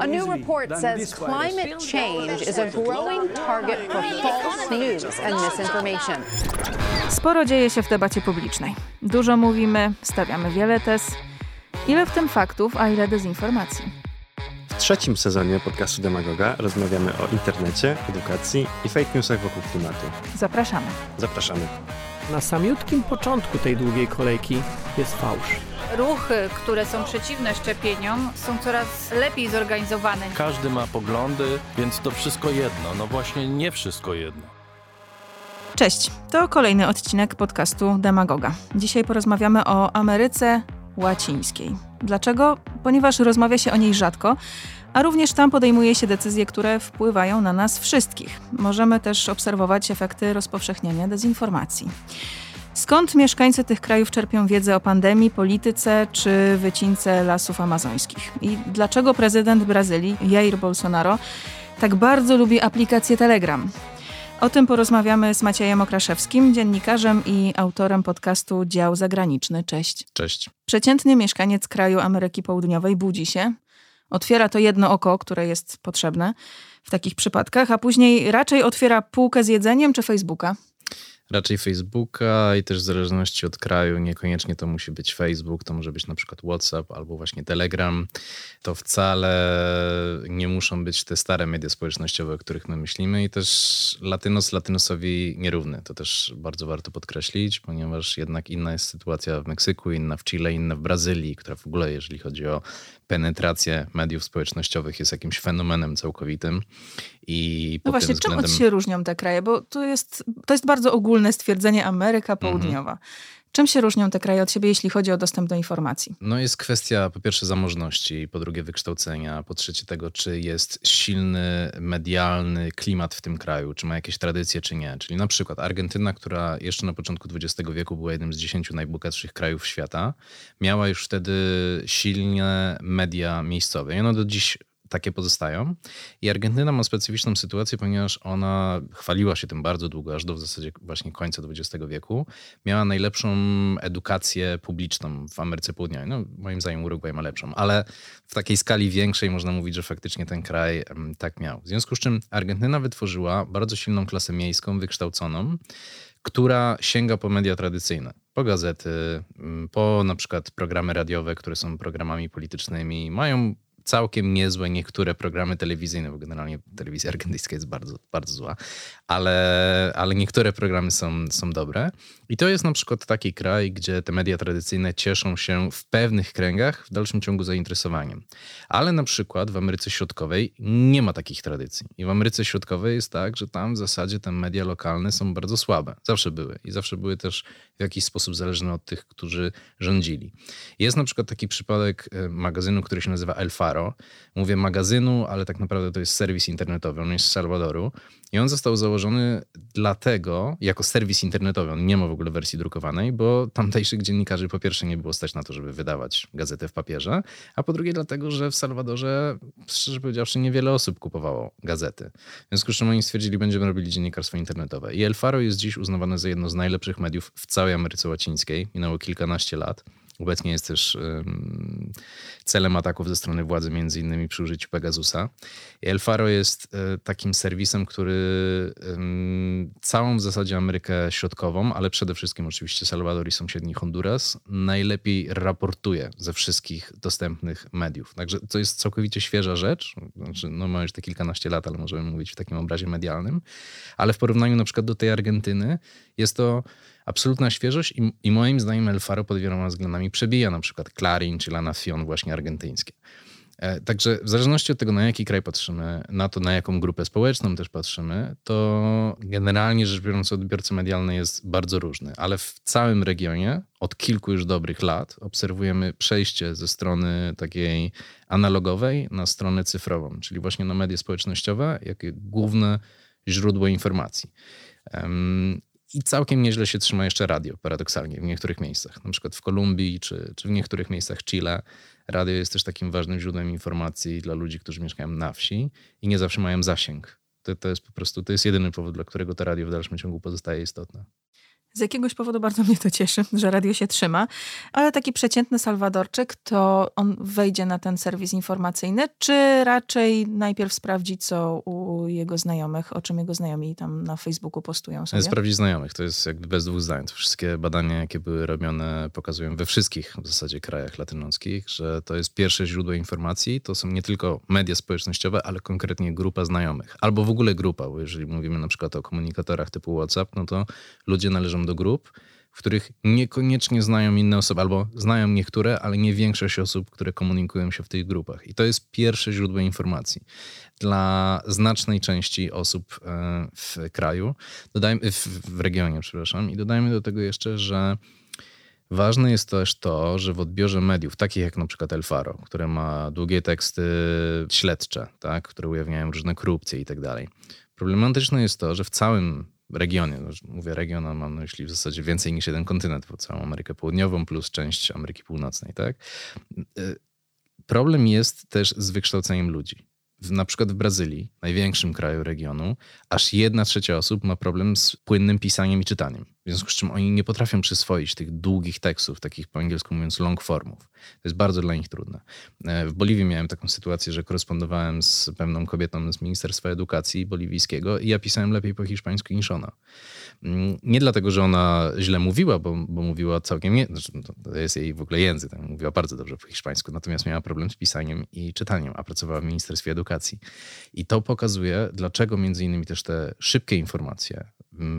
A new report than says climate change is a growing target for false news and misinformation. Sporo dzieje się w debacie publicznej. Dużo mówimy, stawiamy wiele tez. Ile w tym faktów, a ile dezinformacji? W trzecim sezonie podcastu Demagoga rozmawiamy o internecie, edukacji i fake newsach wokół klimatu. Zapraszamy. Zapraszamy. Na samiutkim początku tej długiej kolejki jest fałsz. Ruchy, które są przeciwne szczepieniom, są coraz lepiej zorganizowane. Każdy ma poglądy, więc to wszystko jedno. No właśnie nie wszystko jedno. Cześć, to kolejny odcinek podcastu Demagoga. Dzisiaj porozmawiamy o Ameryce Łacińskiej. Dlaczego? Ponieważ rozmawia się o niej rzadko, a również tam podejmuje się decyzje, które wpływają na nas wszystkich. Możemy też obserwować efekty rozpowszechniania dezinformacji. Skąd mieszkańcy tych krajów czerpią wiedzę o pandemii, polityce czy wycince lasów amazońskich? I dlaczego prezydent Brazylii, Jair Bolsonaro, tak bardzo lubi aplikację Telegram? O tym porozmawiamy z Maciejem Okraszewskim, dziennikarzem i autorem podcastu Dział Zagraniczny. Cześć. Cześć. Przeciętny mieszkaniec kraju Ameryki Południowej budzi się, otwiera to jedno oko, które jest potrzebne w takich przypadkach, a później raczej otwiera półkę z jedzeniem czy Facebooka. Raczej Facebooka i też w zależności od kraju, niekoniecznie to musi być Facebook, to może być na przykład WhatsApp albo właśnie Telegram. To wcale nie muszą być te stare media społecznościowe, o których my myślimy i też Latynos Latynosowi nierówny. To też bardzo warto podkreślić, ponieważ jednak inna jest sytuacja w Meksyku, inna w Chile, inna w Brazylii, która w ogóle, jeżeli chodzi o penetrację mediów społecznościowych, jest jakimś fenomenem całkowitym. I no właśnie, względem... czym się różnią te kraje? Bo to jest, to jest bardzo ogólne stwierdzenie Ameryka Południowa. Mhm. Czym się różnią te kraje od siebie, jeśli chodzi o dostęp do informacji? No jest kwestia po pierwsze zamożności, po drugie wykształcenia, po trzecie tego, czy jest silny medialny klimat w tym kraju, czy ma jakieś tradycje, czy nie. Czyli na przykład Argentyna, która jeszcze na początku XX wieku była jednym z dziesięciu najbogatszych krajów świata, miała już wtedy silne media miejscowe. I ono do dziś takie pozostają. I Argentyna ma specyficzną sytuację, ponieważ ona chwaliła się tym bardzo długo, aż do w zasadzie właśnie końca XX wieku. Miała najlepszą edukację publiczną w Ameryce Południowej. No, moim zdaniem Urugwaj ma lepszą, ale w takiej skali większej można mówić, że faktycznie ten kraj tak miał. W związku z czym Argentyna wytworzyła bardzo silną klasę miejską, wykształconą, która sięga po media tradycyjne, po gazety, po na przykład programy radiowe, które są programami politycznymi, mają całkiem niezłe niektóre programy telewizyjne, bo generalnie telewizja argentyńska jest bardzo, bardzo zła, ale, ale niektóre programy są, są dobre. I to jest na przykład taki kraj, gdzie te media tradycyjne cieszą się w pewnych kręgach w dalszym ciągu zainteresowaniem. Ale na przykład w Ameryce Środkowej nie ma takich tradycji. I w Ameryce Środkowej jest tak, że tam w zasadzie te media lokalne są bardzo słabe. Zawsze były. I zawsze były też w jakiś sposób zależne od tych, którzy rządzili. Jest na przykład taki przypadek e, magazynu, który się nazywa El Faro. Mówię magazynu, ale tak naprawdę to jest serwis internetowy. On jest z Salwadoru. I on został założony dlatego, jako serwis internetowy, on nie ma w ogóle wersji drukowanej, bo tamtejszych dziennikarzy po pierwsze nie było stać na to, żeby wydawać gazetę w papierze, a po drugie dlatego, że w Salwadorze, szczerze powiedziawszy, niewiele osób kupowało gazety. W związku z czym oni stwierdzili, będziemy robili dziennikarstwo internetowe. I El Faro jest dziś uznawane za jedno z najlepszych mediów w całej Ameryce Łacińskiej. Minęło kilkanaście lat. Obecnie jest też celem ataków ze strony władzy, między innymi przy użyciu Pegasusa. I El Faro jest um, takim serwisem, który całą w zasadzie Amerykę Środkową, ale przede wszystkim oczywiście Salwador i sąsiedni Honduras, najlepiej raportuje ze wszystkich dostępnych mediów. Także to jest całkowicie świeża rzecz. Znaczy, no ma już te kilkanaście lat, ale możemy mówić w takim obrazie medialnym. Ale w porównaniu na przykład do tej Argentyny jest to absolutna świeżość i, i moim zdaniem El Faro pod wieloma względami przebija na przykład Clarin czy La Nación właśnie argentyńskie. E, także w zależności od tego, na jaki kraj patrzymy, na to, na jaką grupę społeczną też patrzymy, to generalnie rzecz biorąc odbiorcy medialny jest bardzo różny, ale w całym regionie od kilku już dobrych lat obserwujemy przejście ze strony takiej analogowej na stronę cyfrową, czyli właśnie na media społecznościowe, jakie główne źródło informacji. I całkiem nieźle się trzyma jeszcze radio, paradoksalnie, w niektórych miejscach. Na przykład w Kolumbii czy, czy w niektórych miejscach Chile. Radio jest też takim ważnym źródłem informacji dla ludzi, którzy mieszkają na wsi i nie zawsze mają zasięg. To, to jest po prostu, to jest jedyny powód, dla którego to radio w dalszym ciągu pozostaje istotne. Z jakiegoś powodu bardzo mnie to cieszy, że radio się trzyma, ale taki przeciętny Salwadorczyk, to on wejdzie na ten serwis informacyjny, czy raczej najpierw sprawdzi, co u jego znajomych, o czym jego znajomi tam na Facebooku postują sobie? Sprawdzić znajomych, to jest jakby bez dwóch zdań. To wszystkie badania, jakie były robione, pokazują we wszystkich w zasadzie krajach latynoskich, że to jest pierwsze źródło informacji. To są nie tylko media społecznościowe, ale konkretnie grupa znajomych. Albo w ogóle grupa, bo jeżeli mówimy na przykład o komunikatorach typu WhatsApp, no to ludzie należą do grup, w których niekoniecznie znają inne osoby, albo znają niektóre, ale nie większość osób, które komunikują się w tych grupach. I to jest pierwsze źródło informacji dla znacznej części osób e, w kraju, dodajmy, w, regionie, przepraszam, i dodajmy do tego jeszcze, że Ważne jest też to, że w odbiorze mediów, takich jak na przykład El Faro, które ma długie teksty śledcze, tak, które ujawniają różne korupcje i tak dalej. Problematyczne jest to, że w całym regionie, no, mówię region, a mam na myśli w zasadzie więcej niż jeden kontynent, bo całą Amerykę Południową plus część Ameryki Północnej, tak? Y, problem jest też z wykształceniem ludzi na przykład w Brazylii, największym kraju regionu, aż jedna trzecia osób ma problem z płynnym pisaniem i czytaniem. W związku z czym oni nie potrafią przyswoić tych długich tekstów, takich po angielsku mówiąc long formów. To jest bardzo dla nich trudne. E, w Boliwii miałem taką sytuację, że korespondowałem z pewną kobietą z Ministerstwa Edukacji boliwijskiego i ja pisałem lepiej po hiszpańsku niż ona. Mm, nie dlatego, że ona źle mówiła, bo, bo mówiła całkiem nie, znaczy, to jest jej w ogóle język, tak, mówiła bardzo dobrze po hiszpańsku, natomiast miała problem z pisaniem i czytaniem, a pracowała w Ministerstwie Edukacji. I to pokazuje, dlaczego między innymi też te szybkie informacje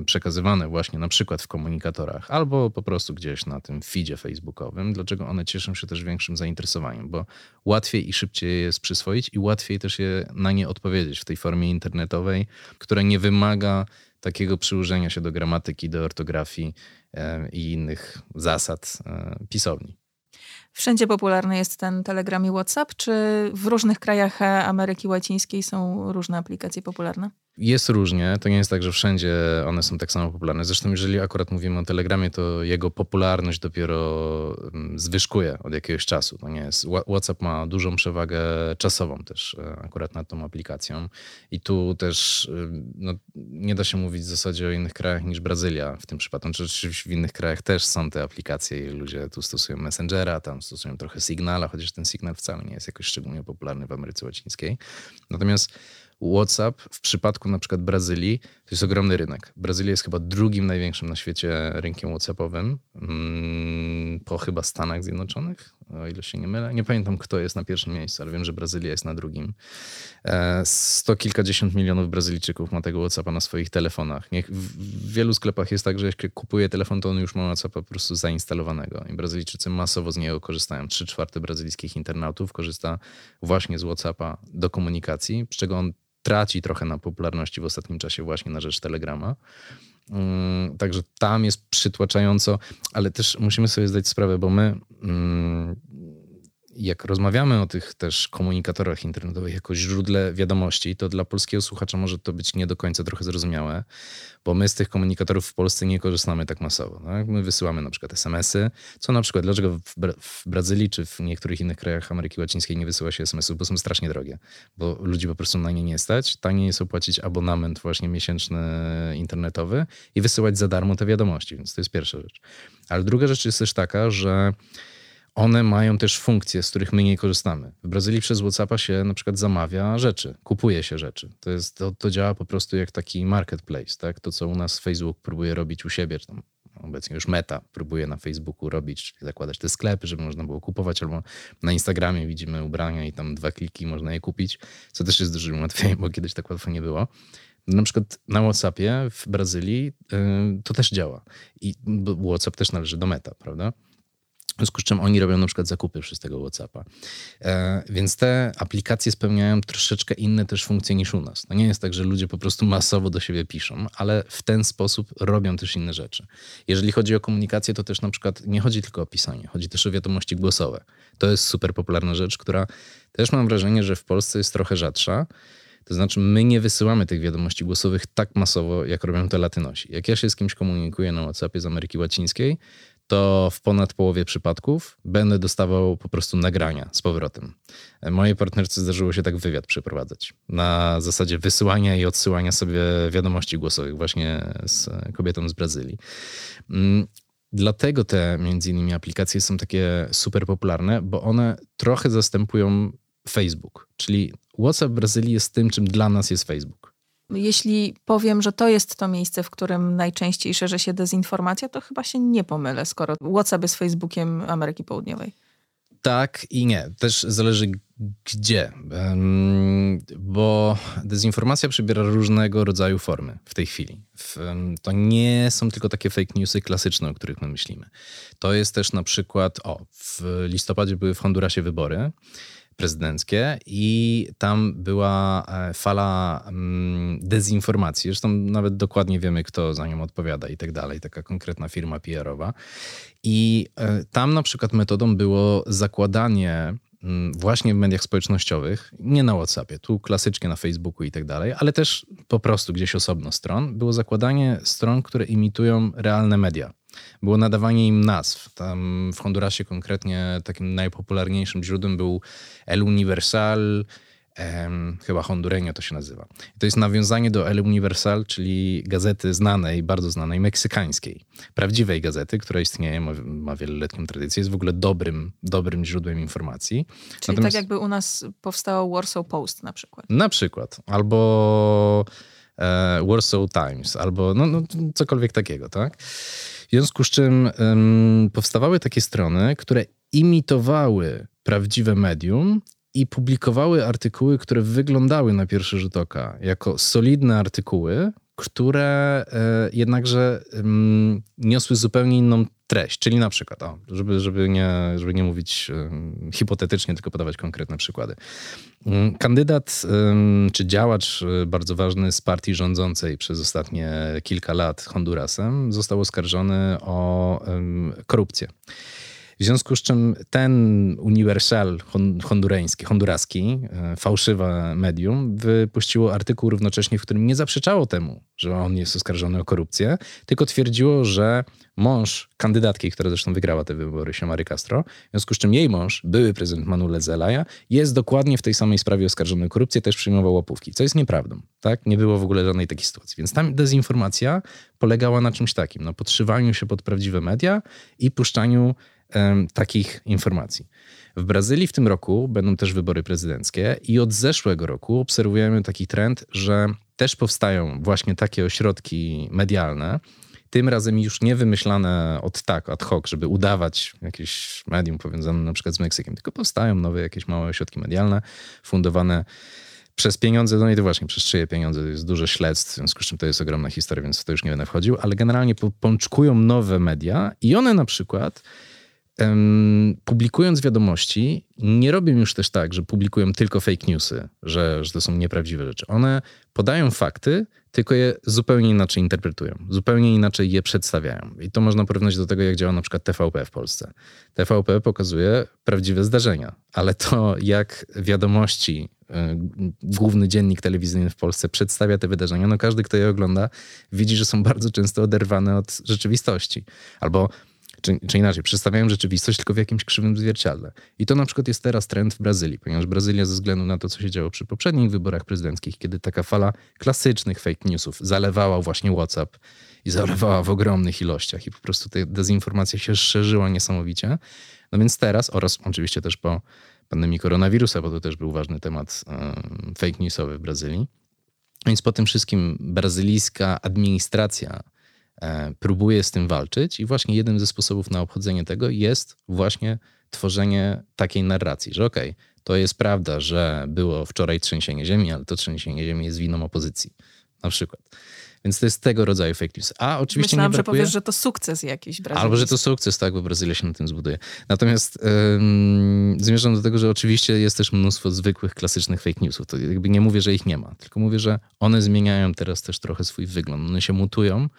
przekazywane właśnie na przykład w komunikatorach albo po prostu gdzieś na tym feedzie facebookowym, dlaczego one cieszą się też większym zainteresowaniem, bo łatwiej i szybciej jest przyswoić i łatwiej też je na nie odpowiedzieć w tej formie internetowej, która nie wymaga takiego przyłożenia się do gramatyki, do ortografii e, i innych zasad e, pisowni. Wszędzie popularny jest ten Telegram i WhatsApp, czy w różnych krajach Ameryki Łacińskiej są różne aplikacje popularne? Jest różnie. To nie jest tak, że wszędzie one są tak samo popularne. Zresztą, jeżeli akurat mówimy o Telegramie, to jego popularność dopiero mm, zwyżkuje od jakiegoś czasu. To nie jest. WhatsApp ma dużą przewagę czasową też e, akurat nad tą aplikacją. I tu też y, no, nie da się mówić w zasadzie o innych krajach niż Brazylia w tym przypadku. Czy oczywiście w innych krajach też są te aplikacje i ludzie tu stosują Messengera, tam stosują trochę Signala, chociaż ten Signal wcale nie jest jakoś szczególnie popularny w Ameryce Łacińskiej. Natomiast WhatsApp w przypadku na przykład Brazylii to jest ogromny rynek. Brazylia jest chyba drugim największym na świecie rynkiem WhatsAppowym, mm, po chyba Stanach Zjednoczonych, o ile się nie mylę. Nie pamiętam, kto jest na pierwszym miejscu, ale wiem, że Brazylia jest na drugim. E, sto kilkadziesiąt milionów Brazylijczyków ma tego WhatsAppa na swoich telefonach. w wielu sklepach jest tak, że jak kupuje telefon, to on już ma WhatsAppa po prostu zainstalowanego. I Brazylijczycy masowo z niego korzystają. Trzy czwarte brazylijskich internautów korzysta właśnie z WhatsAppa do komunikacji, z czego on traci trochę na popularności w ostatnim czasie właśnie na rzecz Telegrama. Mm, także tam jest przytłaczająco, ale też musimy sobie zdać sprawę, bo my mm, jak rozmawiamy o tych też komunikatorach internetowych jako źródle wiadomości, to dla polskiego słuchacza może to być nie do końca trochę zrozumiałe, bo my z tych komunikatorów w Polsce nie korzystamy tak masowo. Tak? My wysyłamy na przykład SMS-y, co na przykład, dlaczego w, Bra w, Brazylii czy w niektórych innych krajach Ameryki Łacińskiej nie wysyła się SMS-ów, bo są strasznie drogie, bo ludzi po prostu na nie nie stać. Taniej jest opłacić abonament właśnie miesięczny internetowy i wysyłać za darmo te wiadomości, więc to jest pierwsza rzecz. Ale druga rzecz jest też taka, że one mają też funkcje, z których my nie korzystamy. W Brazylii przez WhatsAppa się na przykład zamawia rzeczy, kupuje się rzeczy. To, jest, to, to działa po prostu jak taki marketplace, tak? To, co u nas Facebook próbuje robić u siebie, czy tam obecnie już Meta próbuje na Facebooku robić, czyli zakładać te sklepy, żeby można było kupować, albo na Instagramie widzimy ubrania i tam dwa kliki można je kupić, co też jest dużym ułatwieniem, bo kiedyś tak łatwo nie było. Na przykład na WhatsAppie w Brazylii yy, to też działa. I WhatsApp też należy do Meta, prawda? W związku z czym oni robią na przykład zakupy przez tego WhatsAppa. E, więc te aplikacje spełniają troszeczkę inne też funkcje niż u nas. To nie jest tak, że ludzie po prostu masowo do siebie piszą, ale w ten sposób robią też inne rzeczy. Jeżeli chodzi o komunikację, to też na przykład nie chodzi tylko o pisanie, chodzi też o wiadomości głosowe. To jest super popularna rzecz, która też mam wrażenie, że w Polsce jest trochę rzadsza. To znaczy, my nie wysyłamy tych wiadomości głosowych tak masowo, jak robią to latynosi. Jak ja się z kimś komunikuję na WhatsAppie z Ameryki Łacińskiej, to w ponad połowie przypadków będę dostawał po prostu nagrania z powrotem. Mojej partnerce zdarzyło się tak wywiad przeprowadzać. Na zasadzie wysyłania i odsyłania sobie wiadomości głosowych właśnie z kobietą z Brazylii. Mm, dlatego te między innymi aplikacje są takie super popularne, bo one trochę zastępują Facebook. Czyli WhatsApp w Brazylii jest tym, czym dla nas jest Facebook. Jeśli powiem, że to jest to miejsce, w którym najczęściej szerzy się dezinformacja, to chyba się nie pomylę, skoro WhatsApp jest Facebookiem Ameryki Południowej. Tak i nie. Też zależy gdzie. Bo dezinformacja przybiera różnego rodzaju formy w tej chwili. To nie są tylko takie fake newsy klasyczne, o których my myślimy. To jest też na przykład, o, w listopadzie były w Hondurasie wybory prezydenckie i tam była e, fala mm, dezinformacji. Zresztą nawet dokładnie wiemy, kto za nią odpowiada i tak dalej, taka konkretna firma PR-owa. I e, tam na przykład metodą było zakładanie mm, właśnie w mediach społecznościowych, nie na WhatsAppie, tu klasycznie na Facebooku i tak dalej, ale też po prostu gdzieś osobno stron, było zakładanie stron, które imitują realne media było nadawanie im nazw. Tam w Hondurasie konkretnie takim najpopularniejszym źródłem był El Universal, em, chyba Hondureño to się nazywa. I to jest nawiązanie do El Universal, czyli gazety znanej, bardzo znanej, meksykańskiej. Prawdziwej gazety, która istnieje, ma, ma wieloletnią tradycję, jest w ogóle dobrym, dobrym źródłem informacji. Czyli Natomiast, tak jakby u nas powstało Warsaw Post na przykład. Na przykład. Albo e, Warsaw Times, albo no, no, cokolwiek takiego, tak? W związku z czym um, powstawały takie strony, które imitowały prawdziwe medium i publikowały artykuły, które wyglądały na pierwszy rzut oka jako solidne artykuły, które e, jednakże niosły zupełnie inną treść. Czyli na przykład, o, żeby, żeby, nie, żeby nie mówić hipotetycznie, tylko podawać konkretne przykłady. Um, kandydat czy działacz e, bardzo ważny z partii rządzącej przez ostatnie kilka lat Hondurasem został oskarżony o korupcję. W związku z czym ten uniwersal hondureński, honduraski, e, fałszywe medium, wypuściło artykuł równocześnie, w którym nie zaprzeczało temu, że on jest oskarżony o korupcję, tylko twierdziło, że mąż kandydatki, która zresztą wygrała te wybory, Siomary Castro, w związku z czym jej mąż, były prezydent Manuel Zelaya, jest dokładnie w tej samej sprawie oskarżony o korupcję, też przyjmował łapówki, co jest nieprawdą. Tak? Nie było w ogóle żadnej takiej sytuacji. Więc tam dezinformacja polegała na czymś takim, na podszywaniu się pod prawdziwe media i puszczaniu takich informacji. W Brazylii w tym roku będą też wybory prezydenckie i od zeszłego roku obserwujemy taki trend, że też powstają właśnie takie ośrodki medialne, tym razem już nie wymyślane od tak, ad hoc, żeby udawać jakieś medium powiązane na przykład z Meksykiem, tylko powstają nowe jakieś małe ośrodki medialne fundowane przez pieniądze, no i to właśnie przez czyje pieniądze, to jest dużo śledztw, w związku z czym to jest ogromna historia, więc w to już nie będę wchodził, ale generalnie pączkują nowe media i one na przykład publikując wiadomości, nie robią już też tak, że publikują tylko fake newsy, że, że to są nieprawdziwe rzeczy. One podają fakty, tylko je zupełnie inaczej interpretują, zupełnie inaczej je przedstawiają. I to można porównać do tego, jak działa na przykład TVP w Polsce. TVP pokazuje prawdziwe zdarzenia, ale to, jak wiadomości, y, główny dziennik telewizyjny w Polsce przedstawia te wydarzenia, no każdy, kto je ogląda, widzi, że są bardzo często oderwane od rzeczywistości. Albo czy, czy inaczej, przedstawiają rzeczywistość tylko w jakimś krzywym zwierciadle. I to na przykład jest teraz trend w Brazylii, ponieważ Brazylia ze względu na to, co się działo przy poprzednich wyborach prezydenckich, kiedy taka fala klasycznych fake newsów zalewała właśnie WhatsApp i zalewała w ogromnych ilościach i po prostu ta dezinformacja się szerzyła niesamowicie. No więc teraz, oraz oczywiście też po pandemii koronawirusa, bo to też był ważny temat fake newsowy w Brazylii, więc po tym wszystkim brazylijska administracja próbuje z tym walczyć i właśnie jednym ze sposobów na obchodzenie tego jest właśnie tworzenie takiej narracji, że okej, okay, to jest prawda, że było wczoraj trzęsienie ziemi, ale to trzęsienie ziemi jest winą opozycji, na przykład. Więc to jest tego rodzaju fake news. A oczywiście Myślałam, nie brakuje... że powiesz, że to sukces jakiś brazylijski. Albo, że to sukces, tak, bo Brazylia się na tym zbuduje. Natomiast zmierzam do tego, że oczywiście jest też mnóstwo zwykłych, klasycznych fake newsów. To jakby nie mówię, że ich nie ma, tylko mówię, że one zmieniają teraz też trochę swój wygląd. One się mutują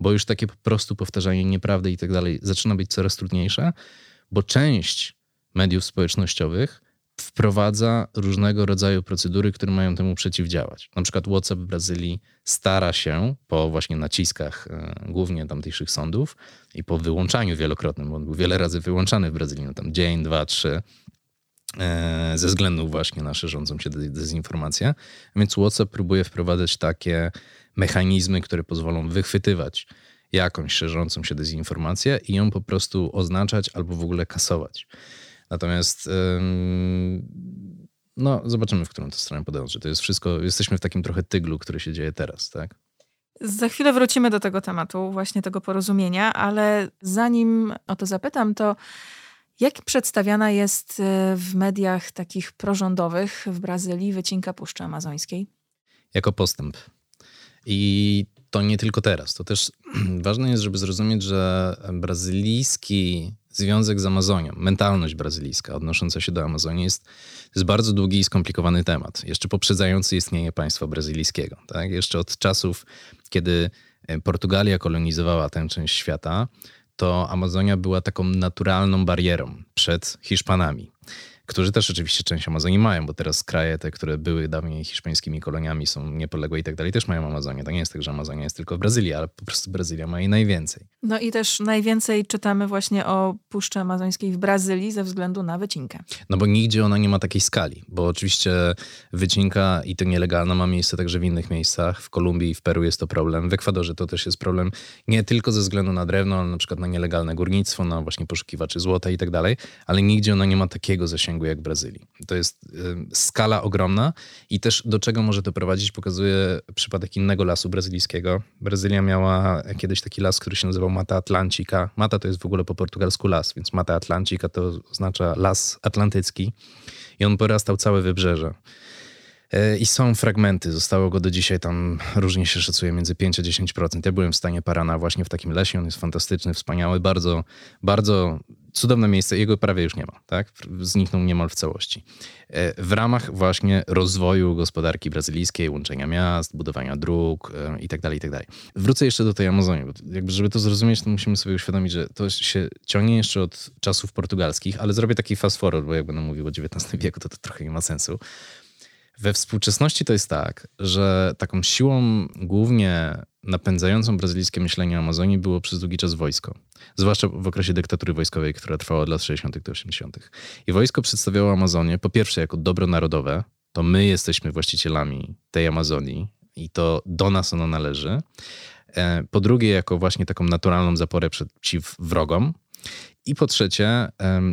bo już takie po prostu powtarzanie nieprawdy i tak dalej zaczyna być coraz trudniejsze, bo część mediów społecznościowych wprowadza różnego rodzaju procedury, które mają temu przeciwdziałać. Na przykład WhatsApp w Brazylii stara się po właśnie naciskach e, głównie tamtejszych sądów i po wyłączaniu wielokrotnym, bo on był wiele razy wyłączany w Brazylii, no tam dzień, dwa, trzy, e, ze względu właśnie na szerzącą się dezinformację. Więc WhatsApp próbuje wprowadzać takie mechanizmy, które pozwolą wychwytywać jakąś szerzącą się dezinformację i ją po prostu oznaczać albo w ogóle kasować. Natomiast no, zobaczymy, w którą to stronę podąży. To jest wszystko, jesteśmy w takim trochę tyglu, który się dzieje teraz, tak? Za chwilę wrócimy do tego tematu, właśnie tego porozumienia, ale zanim o to zapytam, to jak przedstawiana jest e, w mediach takich prorządowych w Brazylii wycinka Puszczy Amazońskiej? Jako postęp. I to nie tylko teraz. To też ważne jest, żeby zrozumieć, że brazylijski związek z Amazonią, mentalność brazylijska odnosząca się do Amazonii jest, jest bardzo długi i skomplikowany temat, jeszcze poprzedzający istnienie państwa brazylijskiego. Tak? Jeszcze od czasów, kiedy e, Portugalia kolonizowała tę część świata, to Amazonia była taką naturalną barierą przed Hiszpanami którzy też oczywiście część Amazonii mają, bo teraz kraje te, które były dawniej hiszpańskimi koloniami, są niepodległe i tak dalej, też mają Amazonię. To nie jest tak, że Amazonia jest tylko w Brazylii, ale po prostu Brazylia ma jej najwięcej. No i też najwięcej czytamy właśnie o Puszczy Amazońskiej w Brazylii ze względu na wycinkę. No bo nigdzie ona nie ma takiej skali, bo oczywiście wycinka i to nielegalna ma miejsce także w innych miejscach. W Kolumbii i w Peru jest to problem. W Ekwadorze to też jest problem nie tylko ze względu na drewno, ale na przykład na nielegalne górnictwo, na właśnie poszukiwaczy złota i tak dalej, ale nigdzie ona nie ma takiego zasięgu jak w Brazylii. To jest skala ogromna i też do czego może to prowadzić, pokazuje przypadek innego lasu brazylijskiego. Brazylia miała kiedyś taki las, który się nazywał Mata Atlantica. Mata to jest w ogóle po portugalsku las, więc Mata Atlantica to oznacza las atlantycki i on porastał całe wybrzeże. E, I są fragmenty, zostało go do dzisiaj tam różnie się szacuje między 5 a 10%. Ja byłem w stanie Parana właśnie w takim lesie, on jest fantastyczny, wspaniały, bardzo, bardzo cudowne miejsce, jego prawie już nie ma, tak? Zniknął niemal w całości. E, w ramach właśnie rozwoju gospodarki brazylijskiej, łączenia miast, budowania dróg itd., e, itd. Tak tak Wrócę jeszcze do tej Amazonii, bo jakby żeby to zrozumieć, to musimy sobie uświadomić, że to się ciągnie jeszcze od czasów portugalskich, ale zrobię taki fast forward, bo jak będę mówił o XIX wieku, to to trochę nie ma sensu. We współczesności to jest tak, że taką siłą głównie napędzającą brazylijskie myślenie o Amazonii było przez długi czas wojsko. Zwłaszcza w okresie dyktatury wojskowej, która trwała od lat 60. do 80. I wojsko przedstawiało Amazonię po pierwsze jako dobro narodowe, to my jesteśmy właścicielami tej Amazonii i to do nas ono należy. E, po drugie, jako właśnie taką naturalną zaporę przeciw wrogom. I po trzecie,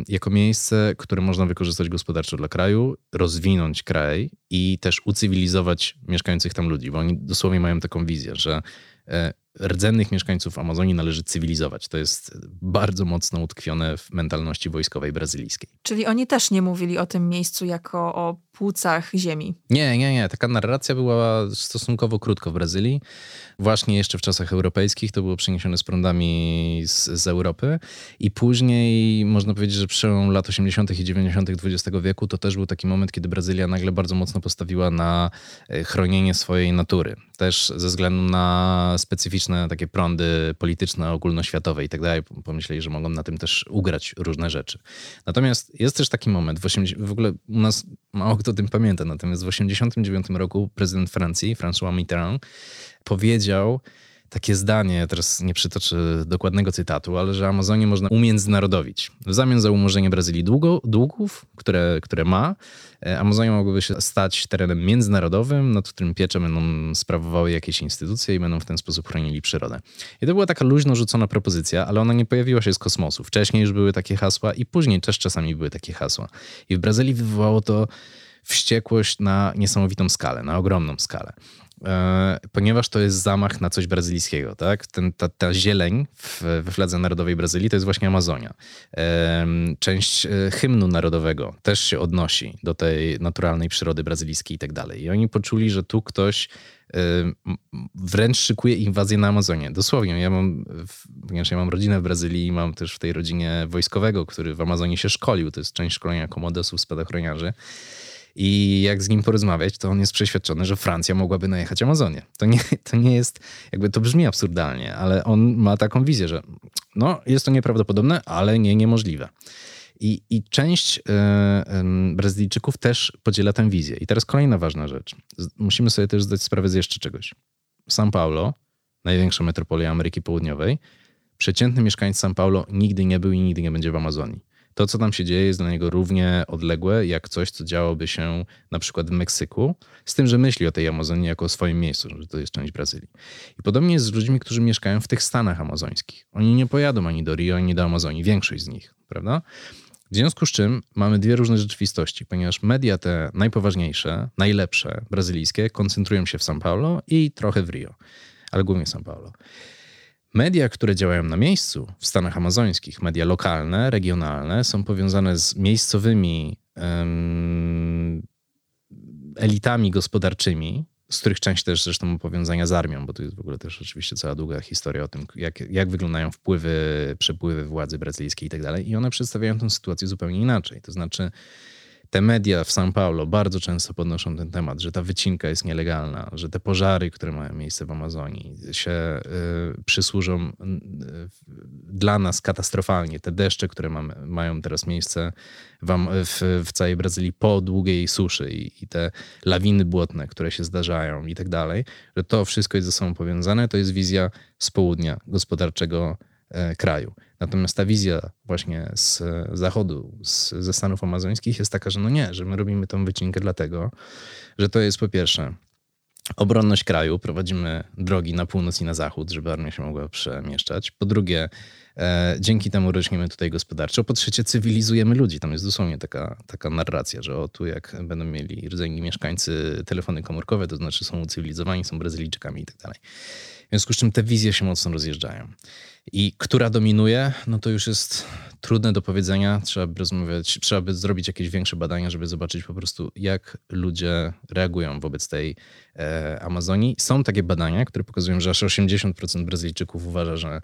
jako miejsce, które można wykorzystać gospodarczo dla kraju, rozwinąć kraj i też ucywilizować mieszkających tam ludzi, bo oni dosłownie mają taką wizję, że e, rdzennych mieszkańców Amazonii należy cywilizować. To jest bardzo mocno utkwione w mentalności wojskowej brazylijskiej. Czyli oni też nie mówili o tym miejscu jako o płucach ziemi. Nie, nie, nie. Taka narracja była stosunkowo krótko w Brazylii. Właśnie jeszcze w czasach europejskich to było przeniesione z prądami z, z Europy. I później można powiedzieć, że przełom lat 80. i 90. XX wieku to też był taki moment, kiedy Brazylia nagle bardzo mocno postawiła na e, chronienie swojej natury. Też ze względu na specyficzne takie prądy polityczne, ogólnoświatowe i tak dalej. Pomyśleli, że mogą na tym też ugrać różne rzeczy. Natomiast jest też taki moment, w, 80, w ogóle u nas mało kto o tym pamięta, natomiast w 1989 roku prezydent Francji, François Mitterrand, powiedział takie zdanie, teraz nie przytoczę dokładnego cytatu, ale że Amazonię można umiędzynarodowić. W zamian za umorzenie Brazylii długo, długów, które, które ma, e, Amazonia mogłaby się stać terenem międzynarodowym, nad którym piecze będą sprawowały jakieś instytucje i będą w ten sposób chronili przyrodę. I to była taka luźno rzucona propozycja, ale ona nie pojawiła się z kosmosu. Wcześniej już były takie hasła i później też czasami były takie hasła. I w Brazylii wywołało to wściekłość na niesamowitą skalę, na ogromną skalę. E, ponieważ to jest zamach na coś brazylijskiego, tak? Ten, ta, ta zieleń w, we fladze narodowej Brazylii to jest właśnie Amazonia. Część e, hymnu narodowego też się odnosi do tej naturalnej przyrody brazylijskiej i tak dalej. I oni poczuli, że tu ktoś wręcz szykuje inwazję na Amazonię. Dosłownie, ja mam, ponieważ ja mam rodzinę w Brazylii i mam też w tej rodzinie wojskowego, który w Amazonii się szkolił, to jest część szkolenia komodosów, spadochroniarzy. I jak z nim porozmawiać, to on jest przeświadczony, że Francja mogłaby najechać Amazonię. To nie, to nie jest, jakby to brzmi absurdalnie, ale on ma taką wizję, że no, jest to nieprawdopodobne, ale nie niemożliwe. I, i część em, Brazylijczyków też podziela tę wizję. I teraz kolejna ważna rzecz. Musimy sobie też zdać sprawę z jeszcze czegoś. São Paulo, największa metropolia Ameryki Południowej, przeciętny mieszkańc São Paulo nigdy nie był i nigdy nie będzie w Amazonii. To, co tam się dzieje, jest dla niego równie odległe jak coś, co działoby się na przykład w Meksyku, z tym, że myśli o tej Amazonii jako o swoim miejscu, że to jest część Brazylii. I podobnie jest z ludźmi, którzy mieszkają w tych stanach amazońskich. Oni nie pojadą ani do Rio, ani do Amazonii, większość z nich, prawda? W związku z czym mamy dwie różne rzeczywistości, ponieważ media te najpoważniejsze, najlepsze, brazylijskie, koncentrują się w São Paulo i trochę w Rio, ale głównie São Paulo. Media, które działają na miejscu w Stanach Amazońskich, media lokalne, regionalne, są powiązane z miejscowymi em, elitami gospodarczymi, z których część też zresztą ma powiązania z armią, bo to jest w ogóle też oczywiście cała długa historia o tym, jak, jak wyglądają wpływy, przepływy władzy brazylijskiej i tak dalej. I one przedstawiają tę sytuację zupełnie inaczej. To znaczy, te media w São Paulo bardzo często podnoszą ten temat, że ta wycinka jest nielegalna, że te pożary, które mają miejsce w Amazonii, się y, przysłużą y, dla nas katastrofalnie. Te deszcze, które mamy, mają teraz miejsce w, w, w całej Brazylii po długiej suszy i, i te lawiny błotne, które się zdarzają i tak dalej, że to wszystko jest ze sobą powiązane. To jest wizja z południa gospodarczego kraju. Natomiast ta wizja właśnie z zachodu, z, ze Stanów Amazońskich jest taka, że no nie, że my robimy tą wycinkę dlatego, że to jest po pierwsze obronność kraju, prowadzimy drogi na północ i na zachód, żeby armia się mogła przemieszczać. Po drugie, e, dzięki temu rośniemy tutaj gospodarczo. Po trzecie, cywilizujemy ludzi. Tam jest dosłownie taka, taka narracja, że o tu jak będą mieli rdzenni mieszkańcy telefony komórkowe, to znaczy są ucywilizowani, są Brazylijczykami i tak dalej. W związku z czym te wizje się mocno rozjeżdżają. I która dominuje, no to już jest trudne do powiedzenia. Trzeba by rozmawiać, trzeba by zrobić jakieś większe badania, żeby zobaczyć po prostu, jak ludzie reagują wobec tej e, Amazonii. Są takie badania, które pokazują, że aż 80% Brazylijczyków uważa, że e,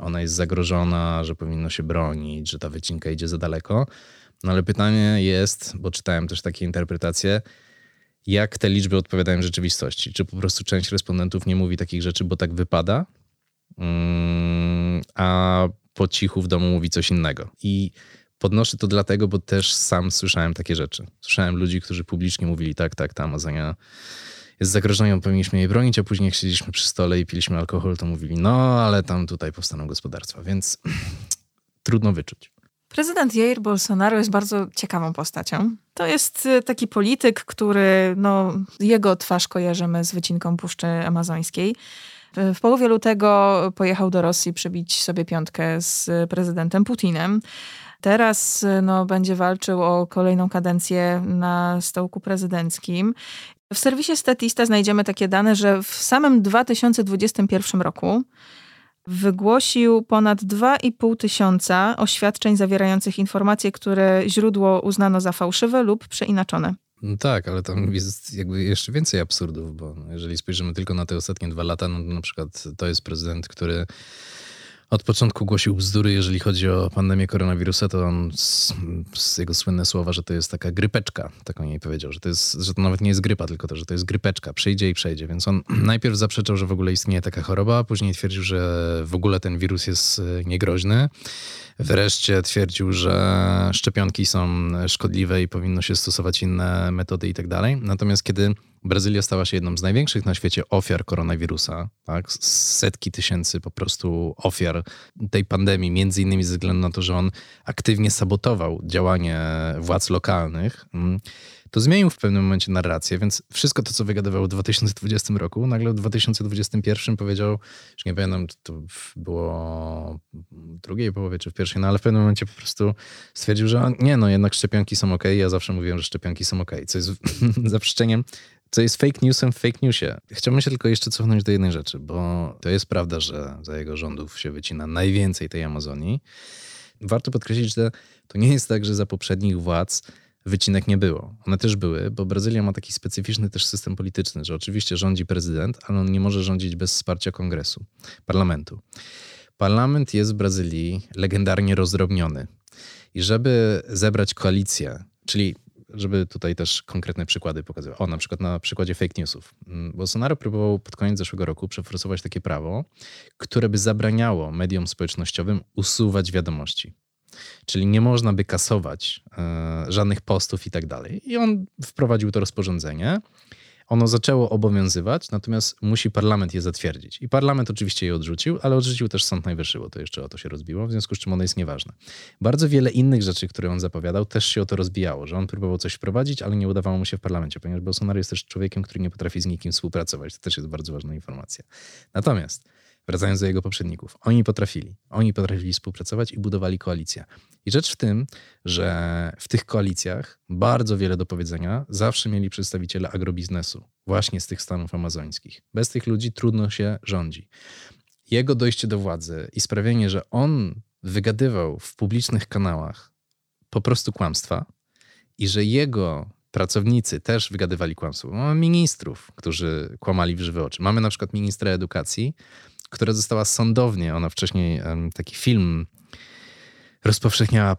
ona jest zagrożona, że powinno się bronić, że ta wycinka idzie za daleko. No ale pytanie jest, bo czytałem też takie interpretacje, jak te liczby odpowiadają rzeczywistości. Czy po prostu część respondentów nie mówi takich rzeczy, bo tak wypada, Mm, a po cichu w domu mówi coś innego. I podnoszę to dlatego, bo też sam słyszałem takie rzeczy. Słyszałem ludzi, którzy publicznie mówili, tak, tak, ta Amazonia jest zagrożona, powinniśmy jej bronić, a później jak siedzieliśmy przy stole i piliśmy alkohol, to mówili, no ale tam tutaj powstaną gospodarstwa, więc trudno wyczuć. Prezydent Jair Bolsonaro jest bardzo ciekawą postacią. To jest y, taki polityk, który, no, jego twarz kojarzymy z wycinką Puszczy Amazońskiej. W- W połowie lutego pojechał do Rosji przybić sobie piątkę z prezydentem Putinem. Teraz y, no, będzie walczył o kolejną kadencję na stołku prezydenckim. W serwisie Statista znajdziemy takie dane, że w samym 2021 roku wygłosił ponad 2,5 tysiąca oświadczeń zawierających informacje, które źródło uznano za fałszywe lub przeinaczone. No tak, ale tam jest jakby jeszcze więcej absurdów, bo jeżeli spojrzymy tylko na te ostatnie dwa lata, no na przykład to jest prezydent, który od początku głosił bzdury, jeżeli chodzi o pandemię koronawirusa, to on z, z jego słynne słowa, że to jest taka grypeczka, tak on jej powiedział, że to, jest, że to nawet nie jest grypa, tylko to, że to jest grypeczka, przyjdzie i przejdzie. Więc on najpierw zaprzeczał, że w ogóle istnieje taka choroba, później twierdził, że w ogóle ten wirus jest e, niegroźny. Wreszcie twierdził, że szczepionki są szkodliwe i powinno się stosować inne metody i tak dalej. Natomiast kiedy Brazylia stała się jedną z największych na świecie ofiar koronawirusa, tak? setki tysięcy po prostu ofiar tej pandemii, między innymi ze względu na to, że on aktywnie sabotował działanie władz lokalnych, mm, to zmienił w pewnym momencie narrację, więc wszystko to, co wygadywał w 2020 roku, nagle w 2021 powiedział, już nie pamiętam, czy to było w drugiej połowie, czy w pierwszej, no ale w pewnym momencie po prostu stwierdził, że nie, no jednak szczepionki są ok. Ja zawsze mówiłem, że szczepionki są ok, co jest zaprzeczeniem co jest fake newsem w fake newsie. Chciałbym się tylko jeszcze cofnąć do jednej rzeczy, bo to jest prawda, że za jego rządów się wycina najwięcej tej Amazonii. Warto podkreślić, że to nie jest tak, że za poprzednich władz wycinek nie było. One też były, bo Brazylia ma taki specyficzny też system polityczny, że oczywiście rządzi prezydent, ale on nie może rządzić bez wsparcia kongresu, parlamentu. Parlament jest w Brazylii legendarnie rozdrobniony. I żeby zebrać koalicję, czyli żeby tutaj też konkretne przykłady pokazywać. O, na przykład na przykładzie fake newsów. Mm, Bolsonaro próbował pod koniec zeszłego roku przeforsować takie prawo, które by zabraniało mediom społecznościowym usuwać wiadomości. Czyli nie można by kasować e, żadnych postów i tak dalej. I on wprowadził to rozporządzenie. Ono zaczęło obowiązywać, natomiast musi parlament je zatwierdzić. I parlament oczywiście je odrzucił, ale odrzucił też Sąd Najwyższy, bo to jeszcze o to się rozbiło, w związku z czym ono jest nieważne. Bardzo wiele innych rzeczy, które on zapowiadał, też się o to rozbijało, że on próbował coś wprowadzić, ale nie udawało mu się w parlamencie, ponieważ Bolsonaro jest też człowiekiem, który nie potrafi z nikim współpracować. To też jest bardzo ważna informacja. Natomiast wracając do jego poprzedników, oni potrafili. Oni potrafili współpracować i budowali koalicję. I rzecz w tym, że w tych koalicjach bardzo wiele do powiedzenia zawsze mieli przedstawiciele agrobiznesu, właśnie z tych stanów amazońskich. Bez tych ludzi trudno się rządzi. Jego dojście do władzy i sprawienie, że on wygadywał w publicznych kanałach po prostu kłamstwa i że jego pracownicy też wygadywali kłamstwo. Mamy ministrów, którzy kłamali w żywe oczy. Mamy na przykład ministra edukacji, która została sądownie, ona wcześniej taki film rozpowszechniała,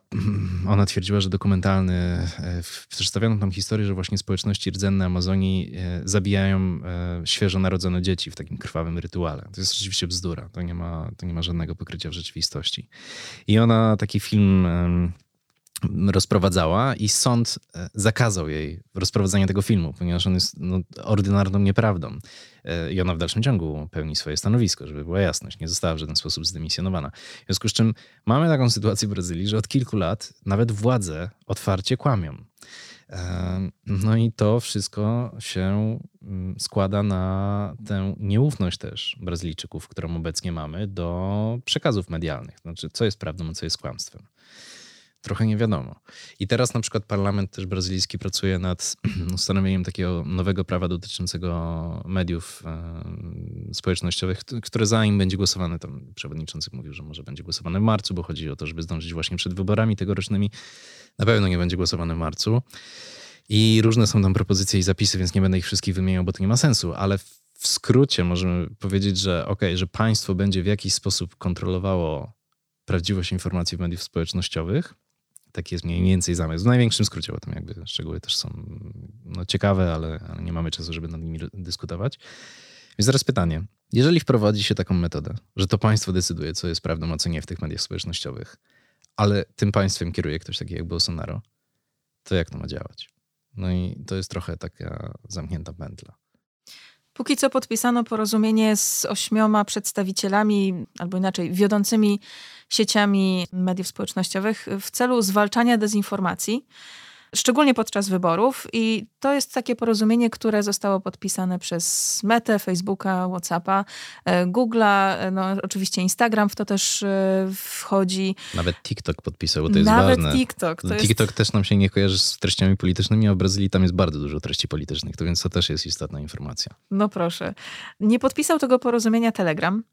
ona twierdziła, że dokumentalny, e, przedstawiono tam historię, że właśnie społeczności rdzenne Amazonii e, zabijają e, świeżo narodzone dzieci w takim krwawym rytuale. To jest rzeczywiście bzdura, to nie ma, to nie ma żadnego pokrycia w rzeczywistości. I ona taki film rozprowadzała i sąd e, zakazał jej rozprowadzania tego filmu, ponieważ on jest no, ordynarną nieprawdą. E, I ona w dalszym ciągu pełni swoje stanowisko, żeby była jasność. Nie została w żaden sposób zdymisjonowana. W związku z czym mamy taką sytuację w Brazylii, że od kilku lat nawet władze otwarcie kłamią. E, no i to wszystko się mm, składa na tę nieufność też Brazylijczyków, którą obecnie mamy do przekazów medialnych. Znaczy, co jest prawdą, a co jest kłamstwem trochę nie wiadomo. I teraz na przykład parlament też brazylijski pracuje nad ustanowieniem takiego nowego prawa dotyczącego mediów społecznościowych, które zanim będzie głosowane, tam przewodniczący mówił, że może będzie głosowane w marcu, bo chodzi o to, żeby zdążyć właśnie przed wyborami tegorocznymi. Na pewno nie będzie głosowane w marcu. I różne są tam propozycje i zapisy, więc nie będę ich wszystkich wymieniał, bo to nie ma sensu, ale w skrócie możemy powiedzieć, że ok, że państwo będzie w jakiś sposób kontrolowało prawdziwość informacji w mediów społecznościowych, Taki jest mniej więcej zamysł. W największym skrócie, bo tam jakby szczegóły też są no, ciekawe, ale, ale nie mamy czasu, żeby nad nimi dyskutować. Więc teraz pytanie. Jeżeli wprowadzi się taką metodę, że to państwo decyduje, co jest prawdą, a co nie w tych mediach społecznościowych, ale tym państwem kieruje ktoś taki jak Bolsonaro, to jak to ma działać? No i to jest trochę taka zamknięta pętla. Póki co podpisano porozumienie z ośmioma przedstawicielami, albo inaczej, wiodącymi sieciami mediów społecznościowych w celu zwalczania dezinformacji szczególnie podczas wyborów. I to jest takie porozumienie, które zostało podpisane przez Metę, Facebooka, Whatsappa, e, Google'a, e, no oczywiście Instagram w to też e, wchodzi. Nawet TikTok podpisał, to jest Nawet ważne. TikTok. To TikTok jest... też nam się nie kojarzy z treściami politycznymi, a w Brazylii tam jest bardzo dużo treści politycznych, to więc to też jest istotna informacja. No proszę. Nie podpisał tego porozumienia Telegram.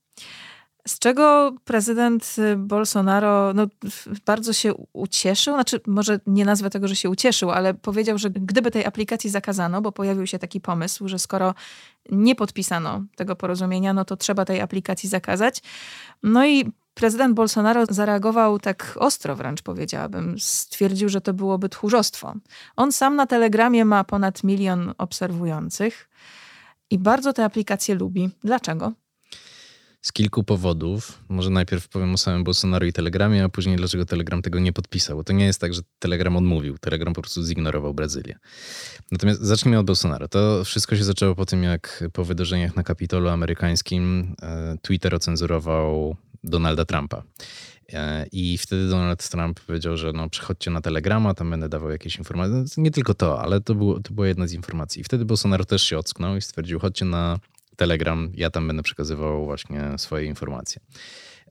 Z czego prezydent Bolsonaro no, bardzo się ucieszył, znaczy może nie nazwę tego, że się ucieszył, ale powiedział, że gdyby tej aplikacji zakazano, bo pojawił się taki pomysł, że skoro nie podpisano tego porozumienia, no to trzeba tej aplikacji zakazać. No i prezydent Bolsonaro zareagował tak ostro wręcz powiedziałabym. Stwierdził, że to byłoby tchórzostwo. On sam na Telegramie ma ponad milion obserwujących i bardzo tę aplikację lubi. Dlaczego? Z kilku powodów. Może najpierw powiem o samym Bolsonaro i Telegramie, a później dlaczego Telegram tego nie podpisał. Bo to nie jest tak, że Telegram odmówił. Telegram po prostu zignorował Brazylię. Natomiast zacznijmy od Bolsonaro. To wszystko się zaczęło po tym, jak po wydarzeniach na Kapitolu amerykańskim e, Twitter ocenzurował Donalda Trumpa. E, I wtedy Donald Trump powiedział, że no, przechodźcie na Telegrama, tam będę dawał jakieś informacje. No, nie tylko to, ale to, było, to była jedna z informacji. I wtedy Bolsonaro też się ocknął i stwierdził, chodźcie na Telegram, ja tam będę przekazywał właśnie swoje informacje.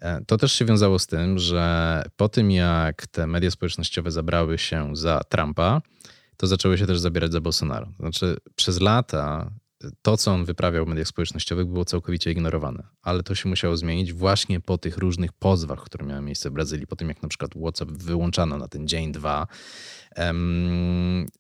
E, to też się wiązało z tym, że po tym jak te media społecznościowe zabrały się za Trumpa, to zaczęły się też zabierać za Bolsonaro. Znaczy, przez lata to, co on wyprawiał w mediach społecznościowych, było całkowicie ignorowane. Ale to się musiało zmienić właśnie po tych różnych pozwach, które miały miejsce w Brazylii, po tym jak na przykład WhatsApp wyłączano na ten dzień, dwa,